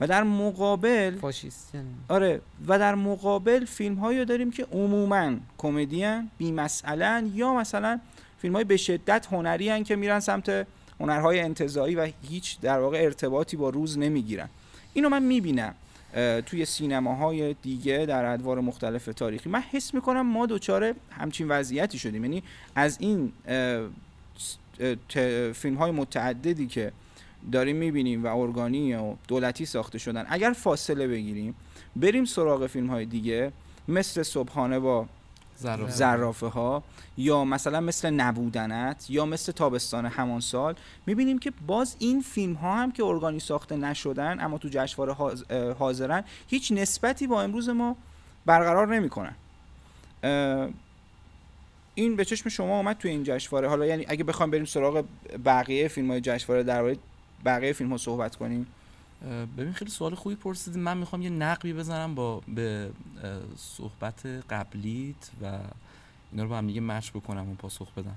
و در مقابل فاشیست یعنی. آره و در مقابل فیلم هایی رو داریم که عموما کمدین بی یا مثلا فیلم های به شدت هنری هن که میرن سمت هنرهای انتزاعی و هیچ در واقع ارتباطی با روز نمی‌گیرن. اینو من می‌بینم توی سینماهای دیگه در ادوار مختلف تاریخی. من حس می‌کنم ما دوچاره همچین وضعیتی شدیم. یعنی از این فیلم های متعددی که داریم می‌بینیم و ارگانی و دولتی ساخته شدن. اگر فاصله بگیریم بریم سراغ فیلم های دیگه مثل صبحانه با زرافه. زرافه ها یا مثلا مثل نبودنت یا مثل تابستان همان سال. می‌بینیم که باز این فیلم ها هم که ارگانی ساخته نشدن اما تو جشنواره حاضرن هیچ نسبتی با امروز ما برقرار نمی‌کنن. این به چشم شما اومد تو این جشنواره. حالا یعنی اگه بخوام بریم سراغ بقیه فیلم های جشنواره درباره بقیه فیلم ها صحبت کنیم؟ ببین خیلی سوال خوبی پرسیدی. من می‌خوام یه نقبی بزنم با به صحبت قبلیت و اینا رو با هم دیگه مچ بکنم و پاسخ بدم.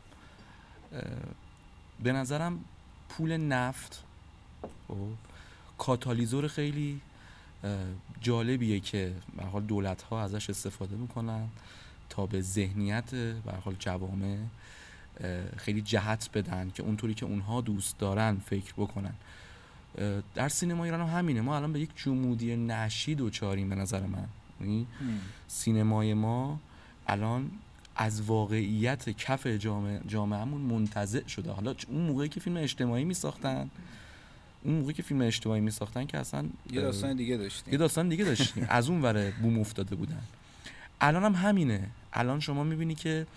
به نظرم پول نفت خب، کاتالیزور خیلی جالبیه که به حال دولت ها ازش استفاده می‌کنن تا به ذهنیت به حال جوامع خیلی جهت بدن که اونطوری که اونها دوست دارن فکر بکنن. در سینما ایران هم همینه. ما الان به یک جمودی نشی دوچاریم به نظر من. یعنی سینمای ما الان از واقعیت کف جامعه جامعهمون منتزع شده. حالا اون موقعی که فیلم اجتماعی می ساختن اون موقعی که فیلم اجتماعی می ساختن که اصلا یه داستان دیگه داشتیم. یه داستان دیگه داشتیم. [laughs] از اون وره بوم افتاده بودن. الان هم همینه. الان شما می‌بینی که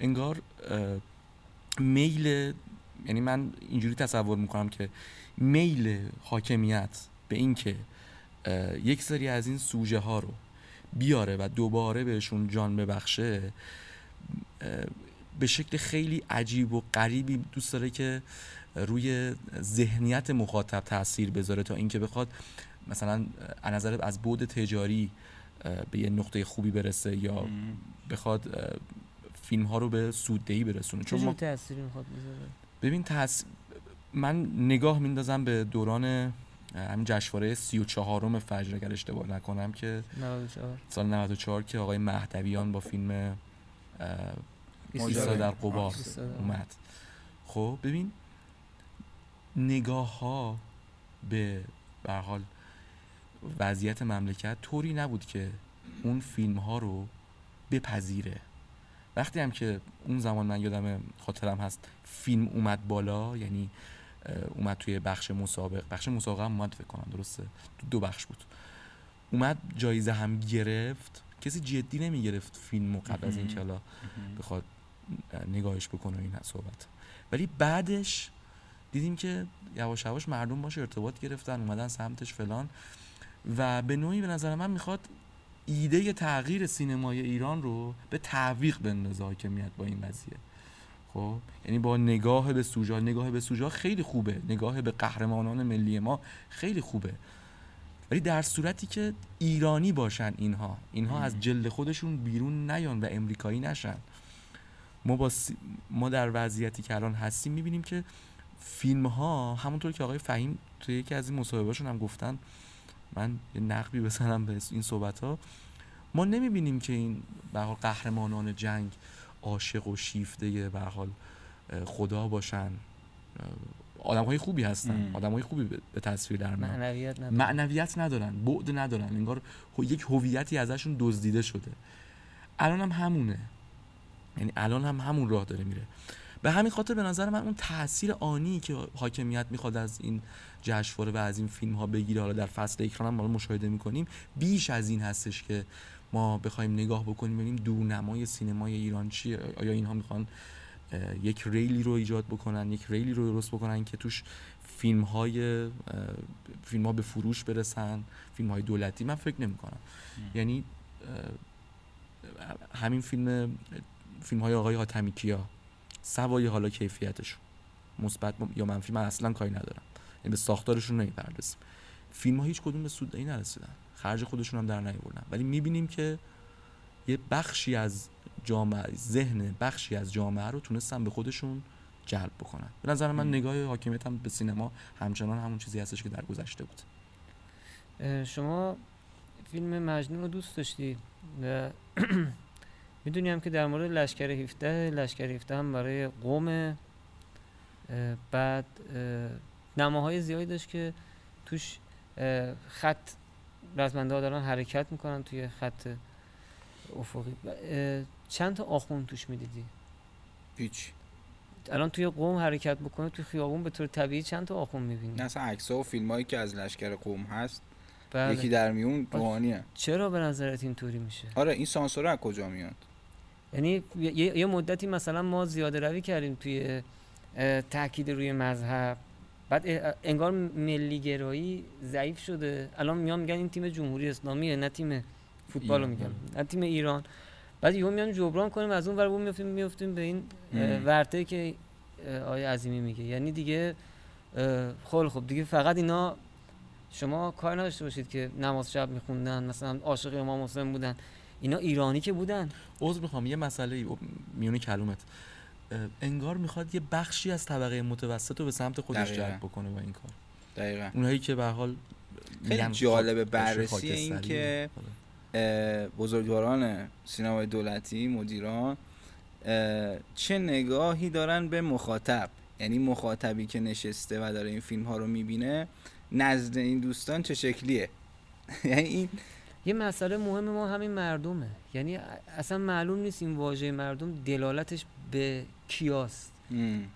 انگار میل یعنی من اینجوری تصور می‌کنم که میل حاکمیت به اینکه یک سری از این سوژه ها رو بیاره و دوباره بهشون جان ببخشه به شکل خیلی عجیب و غریبی دوست داره که روی ذهنیت مخاطب تاثیر بذاره تا اینکه بخواد مثلا از نظر از بود تجاری به یه نقطه خوبی برسه یا بخواد فیلم ها رو به سوددهی برسونه. چون ما تأثیری می‌خواد بذاره؟ ببین تاس... من نگاه میندازم به دوران همین جشنواره سی و چهارم فجر اگر اشتباه نکنم که 94 سال 94 که آقای مهدویان با فیلم ایستا در قبار اومد. خب ببین نگاه ها به به حال وضعیت مملکت طوری نبود که اون فیلم ها رو بپذیره. وقتی هم که اون زمان من یادم خاطرم هست فیلم اومد بالا یعنی اومد توی بخش مسابقه بخش مسابقه هم اومد فکر کنم درسته؟ دو بخش بود. اومد جایزه هم گرفت. کسی جدی نمی گرفت فیلم قبل از اینکه حالا بخواد نگاهش بکنه این صحبت. ولی بعدش دیدیم که یواش یواش مردم باشه ارتباط گرفتن اومدن سمتش فلان. و به نوعی به نظر من می‌خواد ایده تغییر سینمای ایران رو به تعویق بندازه حاکمیت با این قضیه خب؟ یعنی با نگاه به سوژه نگاه به سوژه خیلی خوبه. نگاه به قهرمانان ملی ما خیلی خوبه. ولی در صورتی که ایرانی باشن اینها اینها از جلد خودشون بیرون نیان و امریکایی نشن. ما با سی- ما در وضعیتی که الان هستیم می‌بینیم که فیلم ها همونطور که آقای فهیم توی یکی از این مصاحبهشون هم گفتن من یه نقبی بزنم به این صحبت ها ما نمی‌بینیم که این به حال قهرمانان جنگ عاشق و شیفته به حال خدا باشن. آدم های خوبی هستن. ام. آدم های خوبی به- تصویر در میان معنویت نداره معنویت ندارن. بعد ندارن. انگار یک هویتی ازشون دزدیده شده. الان هم همونه. یعنی الان هم همون راه داره میره. به همین خاطر به نظر من اون تاثیر آنی که حاکمیت می‌خواد از این جشنواره و از این فیلم ها بگیره حالا در فصل اکران هم مشاهده می‌کنیم بیش از این هستش که ما بخوایم نگاه بکنیم ببینیم دورنمای سینمای ایران چیه آیا اینها می‌خوان یک ریلی رو ایجاد بکنن یک ریلی رو درست بکنن که توش فیلم های فیلم ها به فروش برسن فیلم های دولتی؟ من فکر نمی کنم یعنی همین فیلم فیلم های آقای حاتمی کیا سوای حالا کیفیتشون. مثبت یا منفی من اصلا کاری ندارم. یعنی به ساختارشون نمی‌پردازیم فیلم ها هیچ کدوم به سوددهی نرسیدن. خرج خودشون هم در نیاوردن ولی می‌بینیم که یه بخشی از جامعه ذهن بخشی از جامعه رو تونستن به خودشون جلب بکنن. به نظر من نگاه حاکمیت هم به سینما همچنان همون چیزی هستش که در گذشته بود. شما فیلم مجنون رو دوست داشتی [clears throat] [clears throat] و می‌دونی هم که در مورد لشکر 17 لشکر 17 هم برای قوم بعد اه، نماهای زیادی داشت که توش خط رزمنده ها دارن حرکت می‌کنن توی خط افقی. چند تا آخون توش می‌دیدی؟ هیچ. الان توی قوم حرکت بکنه توی خیابون به طور طبیعی چند تا آخون می‌بینی؟ نه اصلا عکس و فیلم هایی که از لشکر قوم هست بله. یکی در میون روحانیه. چرا به نظرت اینطوری میشه؟ آره این سانسور از کجا میاد؟ یعنی یه, یه مدتی مثلا ما زیاده روی کردیم توی تاکید روی مذهب. بعد انگار ملی گرایی ضعیف شده. الان میان میگن این تیم جمهوری اسلامیه نه تیم فوتبال رو. میگن. نه تیم ایران. بعد یهو میان جبران کنیم از اون ور اون میفتیم میفتیم به این. ورته که آیه عظیمی میگه. یعنی دیگه خیلی خب دیگه فقط اینا شما کار نداشته باشید که نماز شب میخوندن مثلا عاشق امام حسین بودن. اینا ایرانی که بودن عذر می‌خوام یه مسئله میونه کلومت انگار می‌خواد یه بخشی از طبقه متوسط رو به سمت خودش. جلب بکنه با این کار دقیقا اونایی که به حال خیلی خاک- بررسی. این که آره. بزرگواران سینمای دولتی مدیران چه نگاهی دارن به مخاطب یعنی مخاطبی که نشسته و داره این فیلم ها رو می‌بینه نزد این دوستان چه شکلیه [laughs] یعنی این یه مسئله مهم ما همین مردمه. یعنی اصلا معلوم نیست این واژه مردم دلالتش به کیاست.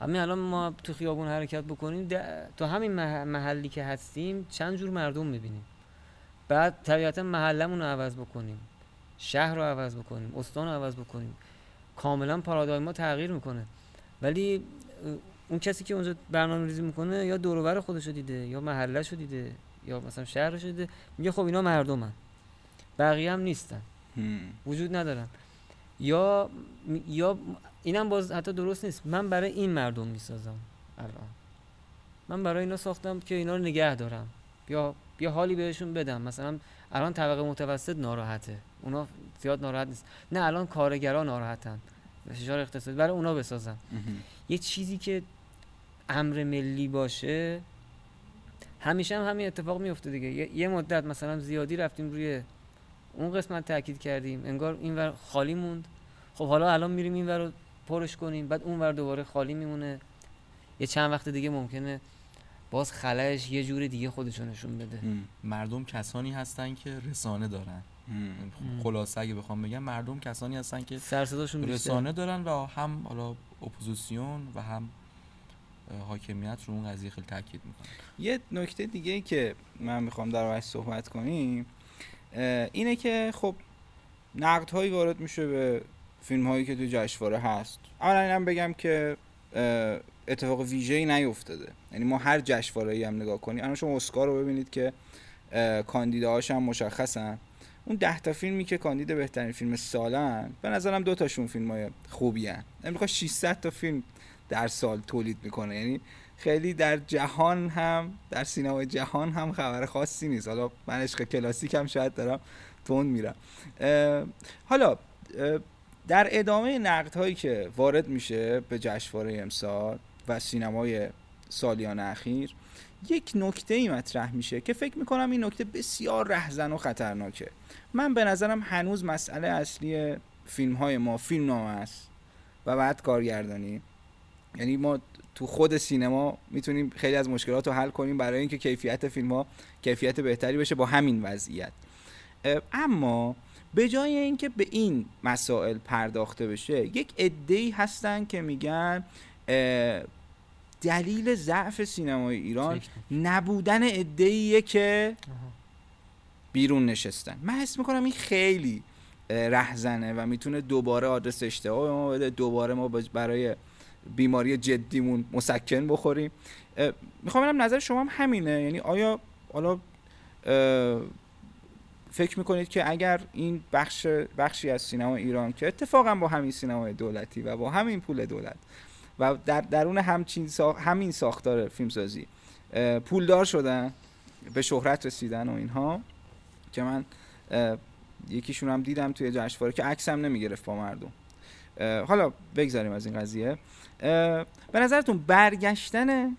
همین الان ما تو خیابون حرکت بکنیم تو همین مح- محلی که هستیم چند جور مردم می‌بینیم. بعد طبیعتا محلمون رو عوض بکنیم شهر رو عوض بکنیم استان رو عوض بکنیم. کاملا پارادایم ما تغییر می‌کنه. ولی اون کسی که اونجا برنامه ریزی می‌کنه یا دور خودش رو دیده یا محلش رو دیده یا مثلا شهرش رو دیده میگه خب اینا مردمن. بقیه هم نیستن. وجود ندارن. یا یا اینم باز حتی درست نیست. من برای این مردم می‌سازم الان. من برای اینا ساختم که اینا رو نگه دارم. یا یا حالی بهشون بدم. مثلا الان طبقه متوسط ناراحته. اونا زیاد ناراحت نیست. نه الان کارگرا ناراحتن. فشار اقتصادی برای اونا بسازم. یه چیزی که امر ملی باشه همیشه هم همین اتفاق میفته دیگه. یه- یه مدت مثلا زیادی رفتیم روی اون قسمت تاکید کردیم انگار اینور خالی موند. خب حالا الان میریم اینور رو پرش کنیم بعد اونور دوباره خالی میمونه. یه چند وقت دیگه ممکنه باز خلایش یه جور دیگه خودشو نشون بده. مردم کسانی هستن که رسانه دارن. خلاصه اگه بخوام بگم مردم کسانی هستن که رسانه دارن و هم حالا اپوزیسیون و هم حاکمیت رو اون قضیه خیلی تاکید می‌کنن. یه نکته دیگه ای که من می‌خوام در صحبت کنیم اینه که خب نقد هایی وارد میشه به فیلم هایی که تو جشنواره هست. اولا اینم بگم که اتفاق ویژه ای نیفتاده. یعنی ما هر جشنواره ای هم نگاه کنیم الان شما اسکار رو ببینید که اه، کاندیداهاش هم مشخصن. اون ده تا فیلمی که کاندید بهترین فیلم سالن به نظرم دو تاشون فیلم های خوبی هن امریکا 600 تا فیلم در سال تولید می‌کنه. یعنی خیلی در جهان هم در سینمای جهان هم خبر خاصی نیست. حالا من عشق کلاسیک هم شاید دارم تون میرم. حالا در ادامه نقد هایی که وارد میشه به جشنواره امسال و سینمای سالیان اخیر یک نکته ای مطرح میشه که فکر می‌کنم این نکته بسیار رهزن و خطرناکه. من به نظرم هنوز مسئله اصلی فیلم های ما فیلم است و بعد کارگردانی. یعنی ما تو خود سینما می‌تونیم خیلی از مشکلات رو حل کنیم برای اینکه کیفیت فیلم ها کیفیت بهتری بشه با همین وضعیت. اما به جای اینکه به این مسائل پرداخته بشه یک عده‌ای هستن که میگن دلیل ضعف سینمای ایران نبودن عده‌ایه که. بیرون نشستن. من حس می‌کنم این خیلی رهزنه و می‌تونه دوباره آدرس اشتباه ما بده دوباره ما برای بیماری جدیمون مسکن بخوریم. می‌خوام ببینم نظر شما هم همینه. یعنی آیا حالا فکر می‌کنید که اگر این بخش بخشی از سینما ایران که اتفاقا با همین سینمای دولتی و با همین پول دولت و در درون همچین سا... همین ساختار فیلمسازی پولدار شدن به شهرت رسیدن و اینها که من یکیشون هم دیدم توی جشنواره که عکس هم نمی‌گرفت با مردم. حالا بگذاریم از این قضیه. به نظرتون برگشتن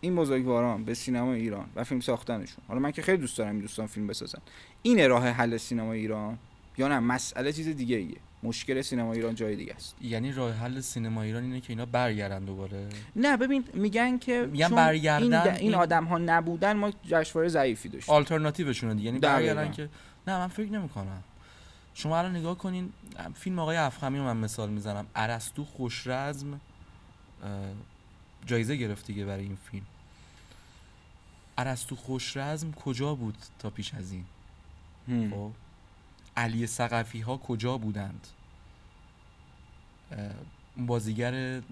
این بزرگواران به سینما ایران و فیلم ساختنشون حالا من که خیلی دوست دارم این دوستان فیلم بسازن این راه حل سینما ایران یا نه؟ مسئله چیز دیگه ایه. مشکل سینما ایران جای دیگه است. یعنی راه حل سینما ایران اینه که اینا برگردن دوباره؟ نه ببین میگن که میگن برگردن، این, این این- آدم ها نبودن ما جشنواره ضعیفی داشتیم. آلترناتیوشونه دیگه. یعنی. برگردن که نه من فکر نمی‌کنم. شما الان نگاه کنین فیلم آقای افخمی رو من مثال می‌زنم. ارسطو خوشرزم جایزه گرفت دیگه برای این فیلم. ارسطو خوشرزم کجا بود تا پیش از این. خب. علی سقفی ها کجا بودند؟ بازیگر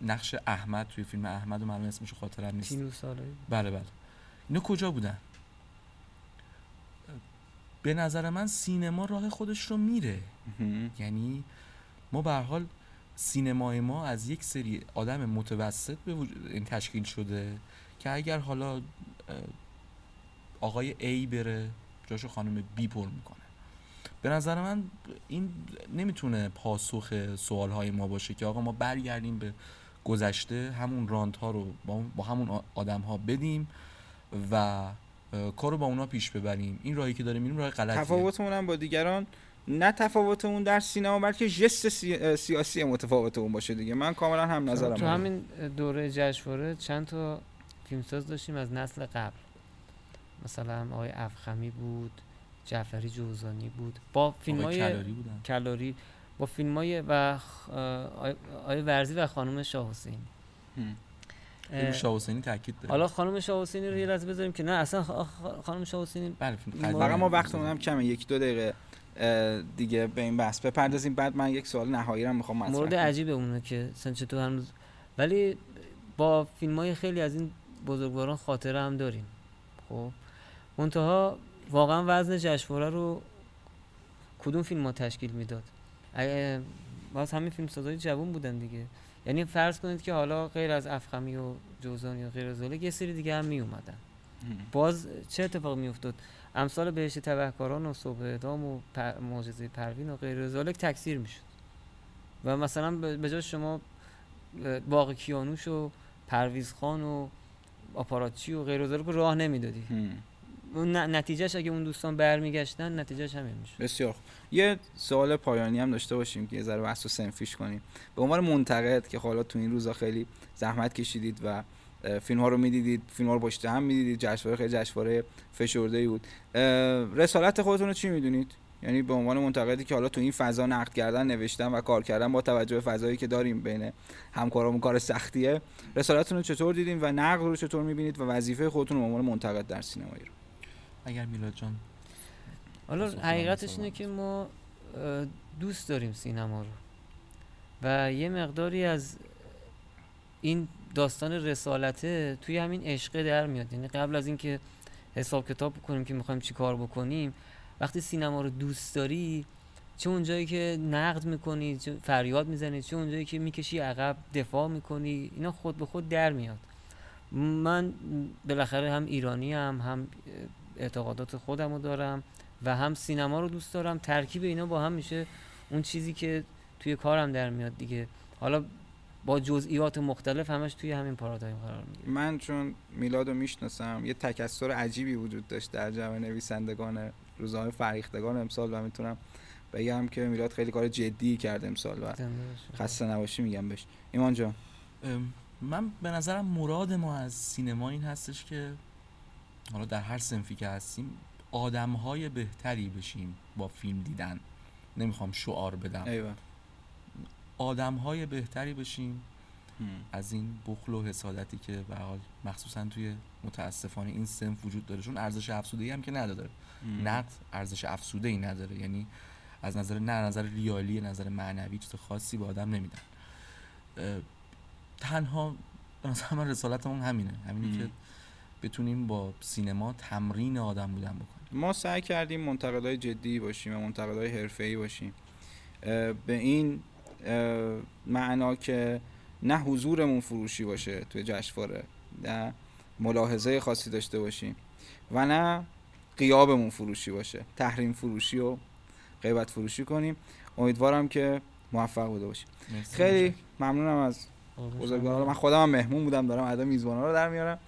نقش احمد توی فیلم احمد و معلوم اسمش خاطرم نیست. سالایی بله بله. اینا کجا بودن؟ به نظر من سینما راه خودش رو میره. یعنی ما به حال سینمای ما از یک سری آدم متوسط به وجود این تشکیل شده که اگر حالا آقای A بره جاشو خانم B پر می‌کنه به نظر من این نمی‌تونه پاسخ سوال های ما باشه که آقا ما برگردیم به گذشته همون رانت ها رو با, با همون آدم ها بدیم و اه، کار رو با اونا پیش ببریم. این راهی که داریم میریم راه غلطیه. تفاوتمون هم با دیگران نه تفاوتمون در سینما بلکه جست سی... سیاسی متفاوتمون باشه دیگه. من کاملا هم نظرم تو. همین دوره جشنواره چند تا فیلمساز داشتیم از نسل قبل. مثلا آقای افخمی بود جعفری جوزانی بود. با فیلم های کلاری بودن. کلاری. با فیلم های و آقای- ورزی و خانم شاه اه، شاه حسینی تاکید داره. حالا خانم شاه حسینی رو یه لحظه بذاریم که نه اصلا خ- خ- خانم شاه حسینی بله فقط ما. وقتمون هم کمه یک دو دقیقه دیگه به این بحث بپردازیم. بعد من یک سوال نهایی رو می‌خوام مطرح مورد. عجیبه اونه که سن چطور هنوز ولی با فیلم های خیلی از این بزرگواران خاطره هم داریم. خب؟ منتها واقعا وزن جشنواره رو کدوم فیلم ها تشکیل می‌داد؟ باز همین فیلم سازای جوون بودن دیگه. یعنی فرض کنید که حالا غیر از افخمی و جوزانی و غیر از یه سری دیگه هم می اومدن. باز چه اتفاق می افتاد امثال بهشت تبهکاران و صبح اعدام و پر... معجزه پروین و غیر ذالک تکثیر می‌شد و مثلا به جای شما باغ کیانوش و پرویز خان و آپاراتچی و غیر رو راه نمی‌دادی. اون نتیجهش اگه اون دوستان برمیگشتن نتیجهش همین میشه. بسیار خوب. یه سوال پایانی هم داشته باشیم که یه ذره بحث رو سنفیش کنیم. به عنوان منتقد که حالا تو این روزا خیلی زحمت کشیدید و فیلم ها رو می‌دیدید فیلم ها رو پشت هم می‌دیدید جشنواره خیلی جشنواره فشرده ای بود رسالت خودتون رو چی می‌دونید؟ یعنی به عنوان منتقدی که حالا تو این فضا نقد کردن نوشتن و کار کردن با توجه به فضایی که داریم بین همکارامون کار سختیه. رسالتتون رو چطور دیدین و نقد رو چطور می‌بینید و وظیفه خودتون رو به عنوان منتقد در سینما ایران اگر میلاد جان حالا حقیقتش اینه. که ما دوست داریم سینما رو. و یه مقداری از این داستان رسالته توی همین عشقه در میاد. یعنی قبل از اینکه حساب کتاب بکنیم که می‌خوایم چی کار بکنیم وقتی سینما رو دوست داری چه اونجایی که نقد می‌کنی چه فریاد می‌زنی چه اونجایی که می‌کشی عقب دفاع می‌کنی اینا خود به خود در میاد. من بالاخره هم ایرانی هم هم اعتقادات خودم رو دارم و هم سینما رو دوست دارم. ترکیب اینا با هم میشه اون چیزی که توی کارم در میاد دیگه. حالا با جزئیات مختلف همش توی همین پارادایم قرار می‌گیره. من چون میلاد رو می‌شناسم یه تکسر عجیبی وجود داشت در جمع نویسندگان روزنامه فرهیختگان امسال و می‌تونم بگم که میلاد خیلی کار جدی کرد امسال و. خسته نباشی میگم بهش. ایمان جان. من به نظرم مراد ما از سینما این هستش که حالا در هر سنفی که هستیم آدم های بهتری بشیم با فیلم دیدن. نمی‌خوام شعار بدم. ایوه. آدم های بهتری بشیم از این بخل و حسادتی که به حال مخصوصا توی متاسفانه این سنف وجود داره. چون ارزش افزوده هم که نداره. نقد ارزش افزوده ای نداره. یعنی از نظر نه نظر ریالی نظر معنوی چیز خاصی به آدم نمیدن. تنها به نظر من رسالتمون همینه. همینی. که بتونیم با سینما تمرین آدم بودن بکنیم. ما سعی کردیم منتقدای جدی باشیم و منتقدای حرفه‌ای باشیم. به این معنا که نه حضورمون فروشی باشه توی جشنواره نه ملاحظه خاصی داشته باشیم و نه قیابمون فروشی باشه. تحریم فروشی و غیبت فروشی کنیم. امیدوارم که موفق بوده باشیم. خیلی ممنونم از. بزرگواران من خودم هم مهمون بودم دارم ادا میزبانا رو در میارم.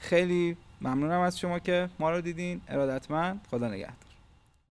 خیلی ممنونم از شما که ما رو دیدین. ارادتمند خدا نگهدار.